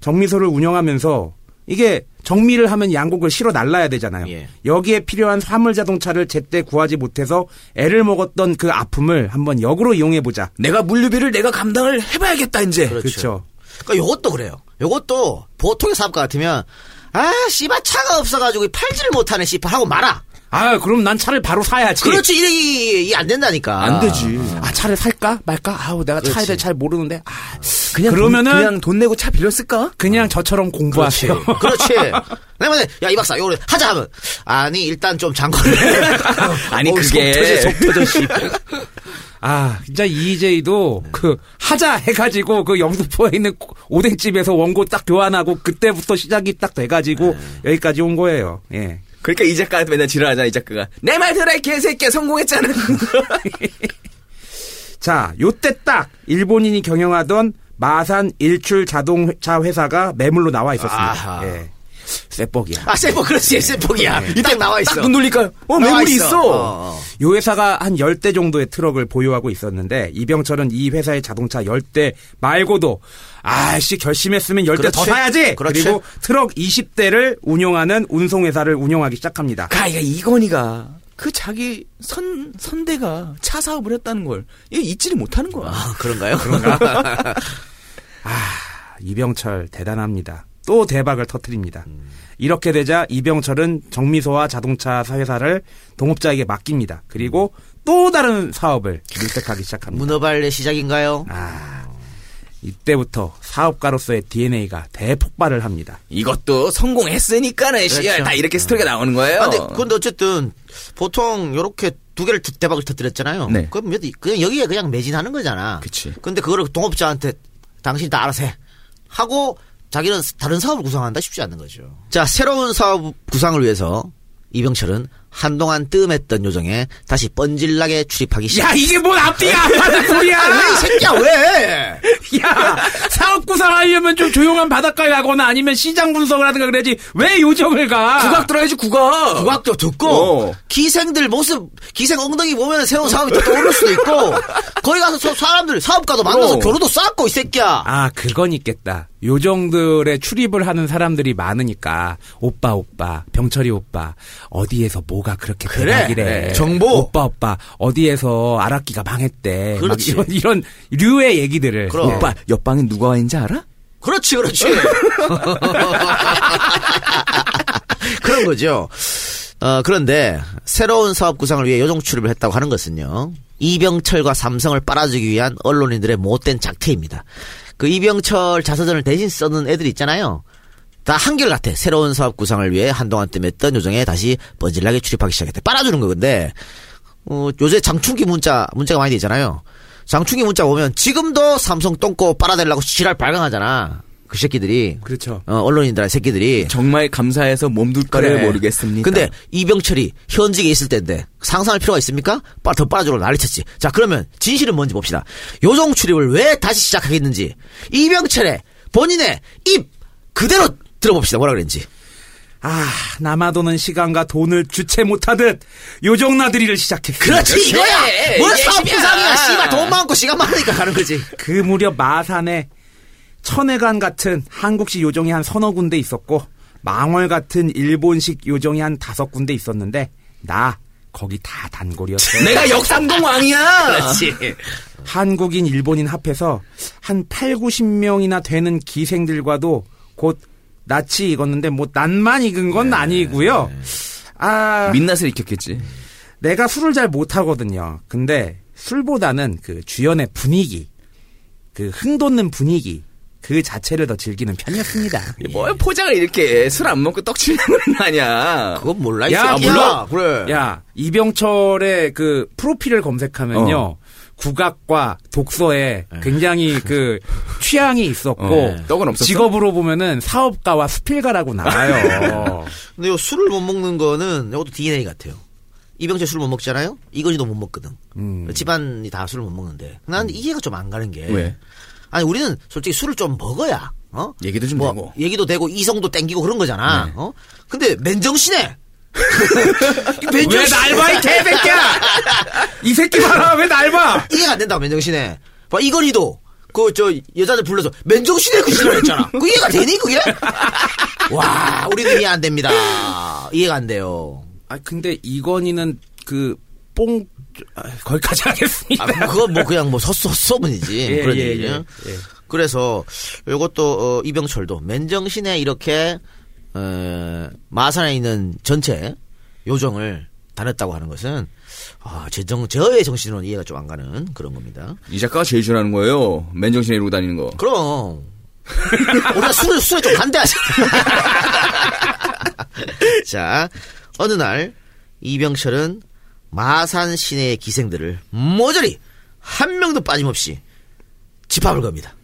정미소를 운영하면서 이게 정미를 하면 양곡을 실어 날라야 되잖아요. 예. 여기에 필요한 화물 자동차를 제때 구하지 못해서 애를 먹었던 그 아픔을 한번 역으로 이용해 보자. 내가 물류비를 내가 감당을 해봐야겠다 이제. 그렇죠. 그렇죠. 그러니까 요것도 그래요. 요것도 보통의 사업가 같으면 아 씨발 차가 없어가지고 팔지를 못하네 씨발 하고 말아. 아, 그럼 난 차를 바로 사야지. 그렇지 이게 이게 안 된다니까. 안 되지. 아, 차를 살까 말까? 아우, 내가 차에. 대해 잘 모르는데. 아, 그냥 그러면은 돈, 그냥 돈 내고 차 빌렸을까? 그냥 저처럼. 공부하세요. 그렇지. 내가 야이 박사 요래 하자 하면 아니 일단 좀 장거를. 아니, 어우, 그게- 속 터져 속 터져. 아, 진짜 이재희도 그 하자 해가지고 그 영등포에 있는 오뎅집에서 원고 딱 교환하고 그때부터 시작이 딱 돼가지고 여기까지 온 거예요. 예. 그러니까 이 작가한테 맨날 지랄하잖아 이 작가가. 내 말 들어 이 개새끼야 성공했잖아. 자, 요때 딱 일본인이 경영하던 마산 일출 자동차 회사가 매물로 나와 있었습니다. 아하. 예. 쇠뻑이야. 아 세포 그렇지 세포기야. 이딱 나와 있어. 딱눈 돌릴까요? 어 매물이 있어. 어, 어. 요 회사가 한 10대 정도의 트럭을 보유하고 있었는데 이병철은 이 회사의 자동차 10대 말고도 아씨 결심했으면 10대 더. 사야지. 그렇지. 그리고 트럭 20대를 운영하는 운송회사를 운영하기 시작합니다. 가이가 이건희가 그 자기 선 선대가 차 사업을 했다는 걸 잊지를 못하는 거야. 아, 그런가요? 이병철 대단합니다. 또 대박을 터뜨립니다. 이렇게 되자 이병철은 정미소와 자동차 회사를 동업자에게 맡깁니다. 그리고 또 다른 사업을 밀색하기 시작합니다. 문어발의 시작인가요? 아, 이때부터 사업가로서의 DNA가 대폭발을 합니다. 이것도 성공했으니까는 그렇죠. 다 이렇게 스토리가 나오는 거예요. 아, 근데 근데 어쨌든 보통 요렇게 두 개를 대- 대박을 터뜨렸잖아요. 네. 그럼 몇- 그냥 여기에 그냥 매진하는 거잖아. 그치. 근데 그거를 동업자한테 당신이 다 알아서 해 하고 자기는 다른 사업을 구성한다 쉽지 않는 거죠. 자 새로운 사업 구상을 위해서 이병철은 한동안 뜸했던 요정에 다시 뻔질나게 출입하기 시작. 야 이게 뭔 앞뒤가 안 맞는 소리야! 이 새끼야 왜? 야 사업 구상하려면 좀 조용한 바닷가에 가거나 아니면 시장 분석을 하든가 그래야지 왜 요정을 가? 국악 들어야지 국악. 국악도 듣고 어. 기생들 모습 기생 엉덩이 보면 새로운 사업이 또 떠오를 수도 있고 거기 가서 저 사람들 사업가도 만나서 어. 교류도 쌓고 이 새끼야. 아, 그건 있겠다. 요정들의 출입을 하는 사람들이 많으니까 오빠 오빠 병철이 오빠 어디에서 뭐가 그렇게 그래. 대박이래 네. 정보. 오빠 오빠 어디에서 아락기가 망했대 막 그렇지. 이런 이런 류의 얘기들을 그럼. 예. 오빠 옆방에 누가 와 있는지 알아? 그렇지 그렇지. 그런 거죠. 어, 그런데 새로운 사업 구상을 위해 요정 출입을 했다고 하는 것은요. 이병철과 삼성을 빨아주기 위한 언론인들의 못된 작태입니다. 그 이병철 자서전을 대신 써는 애들 있잖아요. 다 한결같아. 새로운 사업 구상을 위해 한동안 뜸했던 요정에 다시 번질나게 출입하기 시작했대. 빨아주는 거 근데 어, 요새 장충기 문자 문자가 많이 되잖아요. 장충기 문자 오면 지금도 삼성 똥꼬 빨아달라고 지랄 발광하잖아. 그 새끼들이 그렇죠. 어, 언론인들 새끼들이 정말 감사해서 몸둘 바를 그래. 모르겠습니다. 근데 이병철이 현직에 있을 때인데 상상할 필요가 있습니까? 더 빨아주러 난리쳤지. 자 그러면 진실은 뭔지 봅시다. 요정 출입을 왜 다시 시작하겠는지 이병철의 본인의 입 그대로 들어봅시다. 뭐라 그랬는지. 아 남아도는 시간과 돈을 주체 못하듯 요정나들이를 시작했어 그렇지 이거야. 그래, 뭘 이게 사업 십이야. 부상이야. 씨발 돈 많고 시간 많으니까 가는 거지. 그 무렵 마산에 천회관 같은 한국식 요정이 한 서너 군데 있었고 망월 같은 일본식 요정이 한 다섯 군데 있었는데 나 거기 다 단골이었어. 내가 역삼동 왕이야. 그렇지. 한국인 일본인 합해서 한 8, 90명이나 되는 기생들과도 곧 낯이 익었는데 뭐 낯만 익은 건 아니고요. 아 민낯을 익혔겠지. 내가 술을 잘 못하거든요. 근데 술보다는 그 주연의 분위기 그 흥돋는 분위기 그 자체를 더 즐기는 편이었습니다. 뭘 포장을 이렇게 술 안 먹고 떡 치는 건 아니야. 그건 몰라. 야, 이 새끼야. 몰라. 그래. 야, 이병철의 그 프로필을 검색하면요. 어. 국악과 독서에 굉장히 그 취향이 있었고 어, 떡은 없었어? 직업으로 보면은 사업가와 수필가라고 나와요. 근데 요 술을 못 먹는 거는 이것도 DNA 같아요. 이병철 술못 먹잖아요. 이건희도 못 먹거든. 음. 집안이 다 술을 못 먹는데. 난 이해가 좀 안 가는 게. 왜? 아니 우리는 솔직히 술을 좀 먹어야 어? 얘기도 좀 뭐 되고. 얘기도 되고 이성도 땡기고 그런 거잖아. 네. 어? 근데 맨정신에 왜 날 봐, 이 개새끼야! 이 새끼 봐라, 왜 날 봐! 이해가 안 된다고 맨정신에. 봐 이건희도 그 저 여자들 불러서 맨정신에 그 싫어 했잖아. 그 이해가 되니 그게? 와 우리는 이해 안 됩니다. 이해가 안 돼요. 아, 근데 이건희는 그, 뽕, 아, 거기까지 하겠습니다. 아, 뭐 그건 뭐 그냥 뭐 섰소 소문이지 예, 그런 예, 얘기. 예, 예. 그래서 이것도 어, 이병철도 맨정신에 이렇게 어, 마산에 있는 전체 요정을 다녔다고 하는 것은 아, 제 정, 저의 정신으로는 이해가 좀 안 가는 그런 겁니다. 이 작가가 제일 싫어하는 거예요. 맨정신에 이러고 다니는 거. 그럼 우리가 술을 술에 좀 반대하자. 자 어느 날 이병철은 마산 시내의 기생들을 모조리 한 명도 빠짐없이 집합을 겁니다.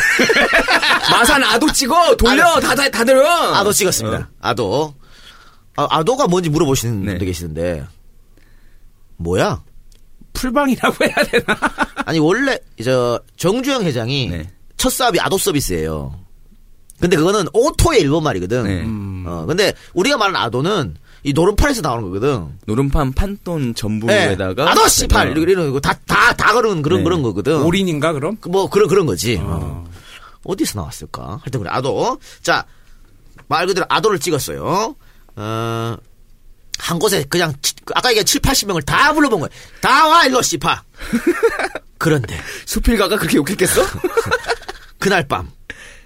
마산 아도 찍어 돌려 다다 다들어. 아도 찍었습니다. 아도 아, 아도가 뭔지 물어보시는 네. 분들 계시는데 뭐야? 풀방이라고 해야 되나? 아니 원래 저 정주영 회장이 네. 첫 사업이 아도 서비스예요. 근데 그거는 오토의 일본 말이거든. 네. 어 근데 우리가 말하는 아도는 이 노름판에서 나오는 거거든. 노름판 판돈 네. 전부에다가 아도 씨팔 어. 이런 이런 거 다 다 다 그런 그런 네. 그런 거거든. 올인인가, 그럼? 그뭐 그런 그런 거지. 어디서 나왔을까? 하여튼 그래 아도. 자말 그대로 아도를 찍었어요. 어. 한 곳에 그냥 치- 아까 얘기한 7, 80명을 다 불러본 거야. 다 와 일로 씨파. 그런데 수필가가 그렇게 욕했겠어? 그날 밤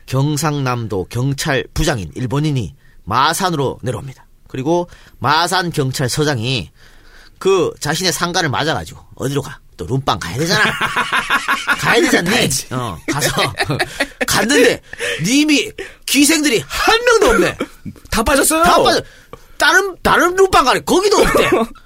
경상남도 경찰 부장인 일본인이 마산으로 내려옵니다. 그리고 마산 경찰서장이 그 자신의 상가를 맞아가지고 어디로 가? 또 룸빵 가야 되잖아. 가야 되잖니. 어 가서 갔는데 님이 기생들이 한 명도 없네. 다 빠졌어요. 다 빠져. 다른 다른 룸빵 가래 거기도 없대.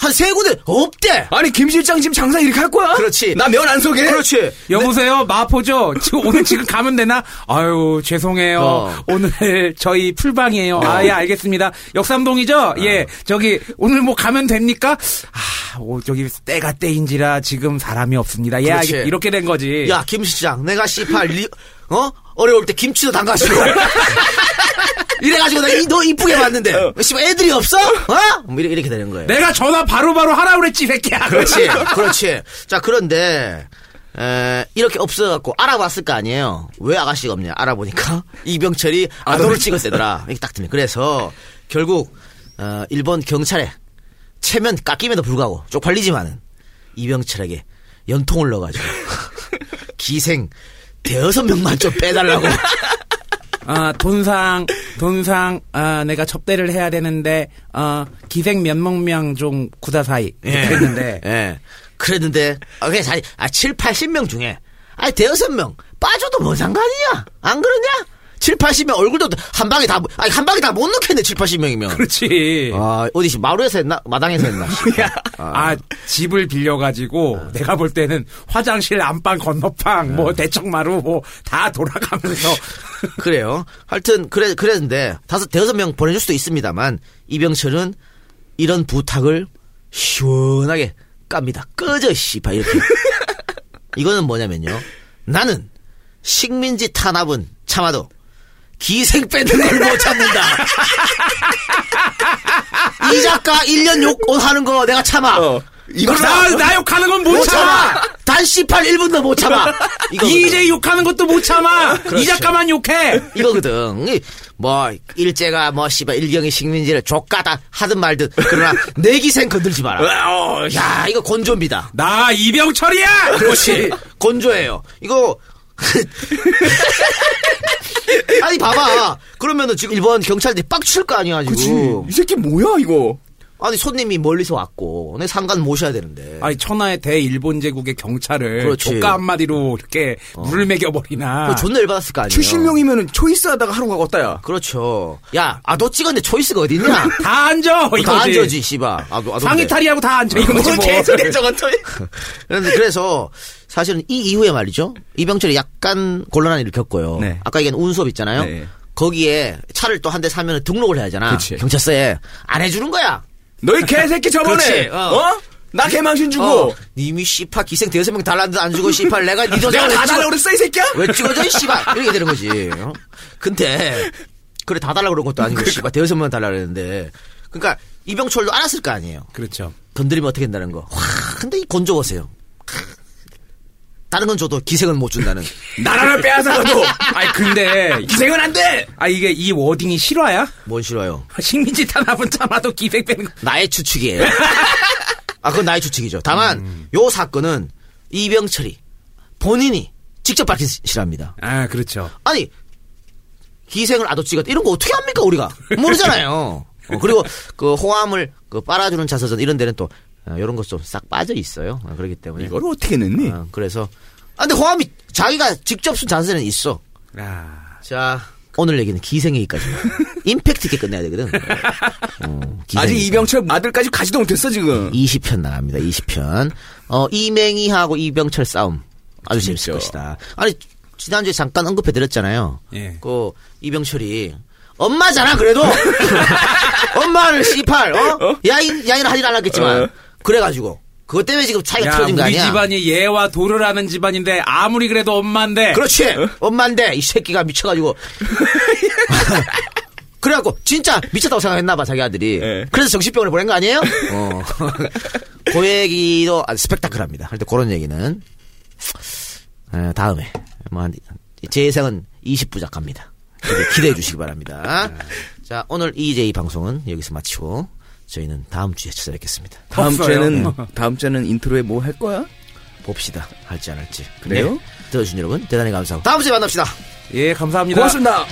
한 세 군데 없대. 아니 김 실장 지금 장사 이렇게 할 거야? 그렇지. 나 면 안 속에. 그렇지. 여보세요, 마포죠? 지금 오늘 지금 가면 되나? 아유, 죄송해요. 어. 오늘 저희 풀방이에요. 아, 예, 알겠습니다. 역삼동이죠? 어. 예, 저기, 오늘 뭐 가면 됩니까? 아, 오, 저기, 때가 때인지라 지금 사람이 없습니다. 예, 그렇지. 알겠, 이렇게 된 거지. 야, 김 시장, 내가 씨팔, 리, 어? 어려울 때 김치도 담가주고. 이래가지고 내가 이- 너 이쁘게 봤는데. 씨발, 애들이 없어? 어? 뭐 이렇게, 이렇게 되는 거예요. 내가 전화 바로바로 하라 그랬지, 이 새끼야. 그렇지, 그렇지. 자, 그런데, 에, 이렇게 없어갖고 알아봤을 거 아니에요. 왜 아가씨가 없냐? 알아보니까 이병철이 아도를 찍었대더라. 이렇게 딱 들려. 그래서 결국, 어, 일본 경찰에 체면 깎임에도 불구하고 쪽팔리지만은 이병철에게 연통을 넣어가지고 기생 대여섯 명만 좀 빼달라고. 아, 돈상, 돈상, 아, 내가 접대를 해야 되는데, 어, 기생 몇 명명 좀 구다사이. 했는데. 예. 그랬는데, 아, 그냥 자기, 아, 7, 80명 중에, 아니, 대여섯 명 빠져도 뭐 상관이냐? 안 그러냐? 7, 80명 얼굴도 한 방에 다, 아니, 한 방에 다 못 넣겠네, 7, 80명이면. 그렇지. 아, 어디, 마루에서 했나? 마당에서 했나? 아, 집을 빌려가지고, 내가 볼 때는 화장실 안방 건너방, 뭐, 대청마루, 뭐, 다 돌아가면서. 그래요. 하여튼, 그래, 그랬는데, 다섯, 대여섯 명 보내줄 수도 있습니다만, 이병철은 이런 부탁을 시원하게 깝니다. 꺼져, 씨발, 이렇게. 이거는 뭐냐면요. 나는 식민지 탄압은 참아도 기생 빼는 걸 못 참는다. 이 작가 1년 욕 하는 거 내가 참아. 이거 나, 나 욕하는 건못 참아! 단 18, 1분도 못 참아. 이제 욕하는 것도 못 참아! 이 그렇죠. 작가만 욕해! 이거거든. 이, 뭐 일제가 뭐 씨발 일경의 식민지를 족가다 하든 말든 그러나 내 기생 건들지 마라. 야 이거 곤조입니다. 나 이병철이야! 그렇지 곤조예요. 이거 아니 봐봐. 그러면은 지금 일본 경찰들이 빡칠 거 아니야 지금. 이 새끼 뭐야 이거? 아니 손님이 멀리서 왔고 내 상관 모셔야 되는데. 아니 천하의 대일본 제국의 경찰을 그렇지. 조카 한마디로 이렇게 물을 매겨버리나. 존나 열받았을 거 아니에요. 70명이면은 초이스하다가 하루가 걷다야. 그렇죠. 야, 아, 너 찍었는데 초이스가 어딨냐? 다 앉아. 이거지. 다 앉아지, 씨발. 아, 아, 상의 탈의하고 다 앉아. 뭐 뭐. 개소리야, 저건 또. 그런데 그래서 사실은 이 이후에 말이죠. 이병철이 약간 곤란한 일을 겪고요. 네. 아까 얘기한 운수업 있잖아요. 네. 거기에 차를 또 한 대 사면 등록을 해야 하잖아. 그치. 경찰서에. 안 해주는 거야. 너희 개새끼 저번에 그렇지, 어. 어? 나 개망신 주고 어, 님이 씨발 기생 대여섯 명 달랐는데 안 주고 씨발 내가 니 도장을 내가 왜다 달라고 그랬어 이 새끼야? 왜 찍어줘 이 씨발 이렇게 되는 거지. 어? 근데 그래 다 달라고 그런 것도 아니고 씨발 대여섯 명 달라 그랬는데 그러니까 이병철도 알았을 거 아니에요. 그렇죠. 건드리면 어떻게 된다는 거. 와, 근데 이 곤조보세요. 다른 건 줘도 기생은 못 준다는. 나라를 빼앗아가도 아니 근데 기생은 안 돼. 아 이게 이 워딩이 실화야? 뭔 싫어요? 식민지 탄압은 참아도 기생 빼는 거. 나의 추측이에요. 아, 그건 나의 추측이죠. 다만, 요 사건은 이병철이 본인이 직접 밝히시랍니다. 아 그렇죠. 아니, 기생을 아도 찍었다. 이런 거 어떻게 합니까, 우리가? 모르잖아요. 어, 그리고 그 호암을 그 빨아주는 자서전 이런 데는 또 어, 이런 것 좀 싹 빠져 있어요. 어, 그렇기 때문에. 이걸 어떻게 냈니? 어, 그래서. 아, 근데 호암이 자기가 직접 쓴 자서전은 있어. 아 자, 오늘 얘기는 기생 얘기까지. 임팩트 있게 끝내야 되거든. 어. 아직 이병철 아들까지 가지도 못했어 지금. 20편 나갑니다. 20편. 어, 이맹희하고 이병철 싸움. 아주 재밌을 것이다. 아니, 지난주에 잠깐 언급해 드렸잖아요. 예. 그, 이병철이. 엄마잖아, 그래도! 엄마를 씨팔, 어? 야인, 야인을 하진 않았겠지만. 어. 그래가지고. 그것 때문에 지금 차이가 야, 틀어진 거 우리 아니야? 집안이 예와 도를 하는 집안인데 아무리 그래도 엄마인데. 그렇지! 엄마인데, 이 새끼가 미쳐가지고. 그래갖고, 진짜 미쳤다고 생각했나봐, 자기 아들이. 예. 그래서 정신병원에 보낸 거 아니에요? 어. 그 얘기도 아주 스펙타클합니다. 하여튼 그런 얘기는. 에, 다음에. 뭐, 한, 제 예상은 20부작 갑니다. 기대, 기대해 주시기 바랍니다. 자, 오늘 EJ 방송은 여기서 마치고, 저희는 다음 주에 찾아뵙겠습니다. 다음 없어요. 주에는 다음 주에는 intro에 뭐 할 거야? 봅시다. 할지 안 할지. 그래요? 네. 들어주신 여러분, 대단히 감사하고. 다음 주에 만납시다. 예 감사합니다. 고맙습니다.